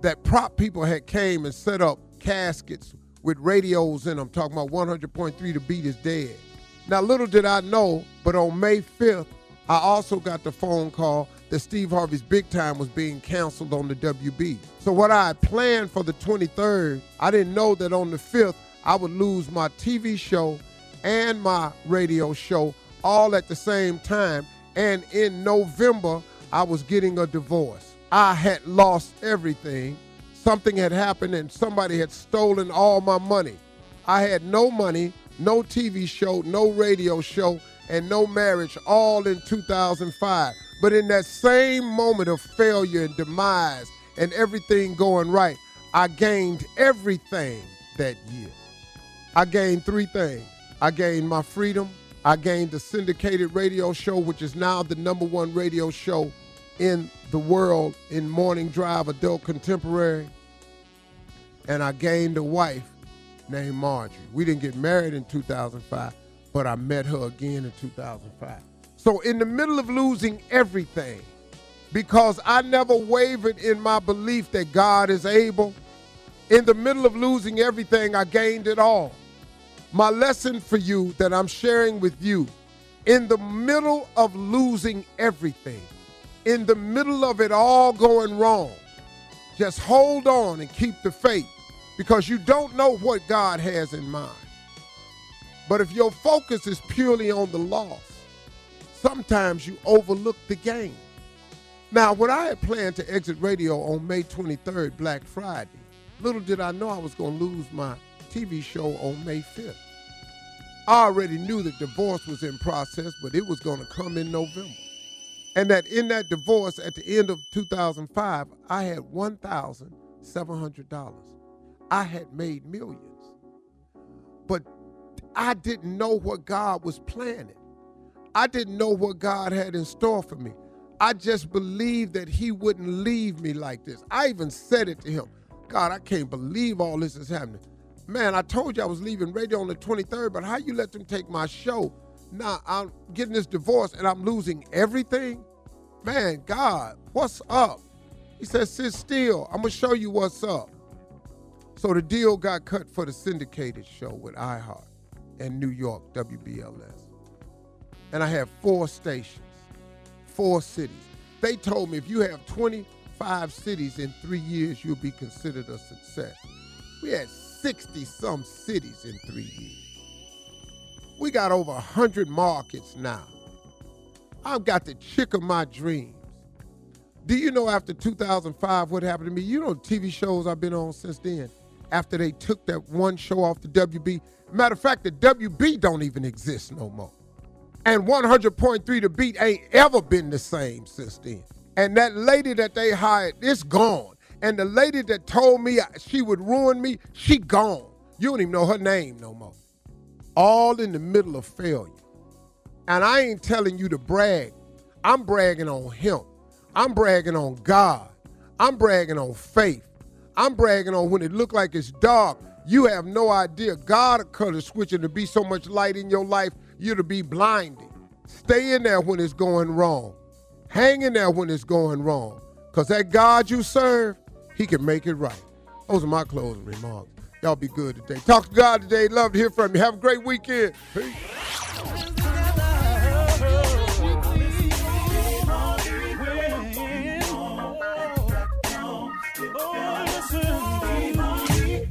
Speaker 7: That prop people had came and set up caskets with radios in them, talking about 100.3 The Beat is dead. Now, little did I know, but on May 5th, I also got the phone call that Steve Harvey's Big Time was being canceled on the WB. So what I had planned for the 23rd, I didn't know that on the 5th, I would lose my TV show and my radio show all at the same time. And in November, I was getting a divorce. I had lost everything. Something had happened and somebody had stolen all my money. I had no money, no TV show, no radio show, and no marriage all in 2005. But in that same moment of failure and demise and everything going right, I gained everything that year. I gained three things. I gained my freedom. I gained the syndicated radio show, which is now the number one radio show in the world in morning drive adult contemporary. And I gained a wife named Marjorie. We didn't get married in 2005, but I met her again in 2005. So, in the middle of losing everything, because I never wavered in my belief that God is able, in the middle of losing everything, I gained it all. My lesson for you that I'm sharing with you in the middle of losing everything, in the middle of it all going wrong, just hold on and keep the faith because you don't know what God has in mind. But if your focus is purely on the loss, sometimes you overlook the gain. Now, when I had planned to exit radio on May 23rd, Black Friday, little did I know I was going to lose my TV show on May 5th. I already knew that divorce was in process, but it was going to come in November. And that in that divorce at the end of 2005, I had $1,700. I had made millions. But I didn't know what God was planning. I didn't know what God had in store for me. I just believed that He wouldn't leave me like this. I even said it to Him God, I can't believe all this is happening. Man, I told you I was leaving radio on the 23rd, but how you let them take my show? Now I'm getting this divorce and I'm losing everything? Man, God, what's up? He said, sit still. I'm going to show you what's up. So the deal got cut for the syndicated show with iHeart and New York, WBLS. And I have four stations, four cities. They told me if you have 25 cities in three years, you'll be considered a success. We had 60 some cities in three years. We got over 100 markets now. I've got the chick of my dreams. Do you know after 2005 what happened to me? You know TV shows I've been on since then. After they took that one show off the WB. Matter of fact, the WB don't even exist no more. And 100.3 The Beat ain't ever been the same since then. And that lady that they hired, it's gone. And the lady that told me she would ruin me, she gone. You don't even know her name no more. All in the middle of failure. And I ain't telling you to brag. I'm bragging on him. I'm bragging on God. I'm bragging on faith. I'm bragging on when it look like it's dark. You have no idea. God cut a switch and to be so much light in your life, you to be blinded. Stay in there when it's going wrong. Hang in there when it's going wrong. Because that God you serve, he can make it right. Those are my closing remarks. Y'all be good today. Talk to God today. Love to hear from you. Have a great weekend. Peace.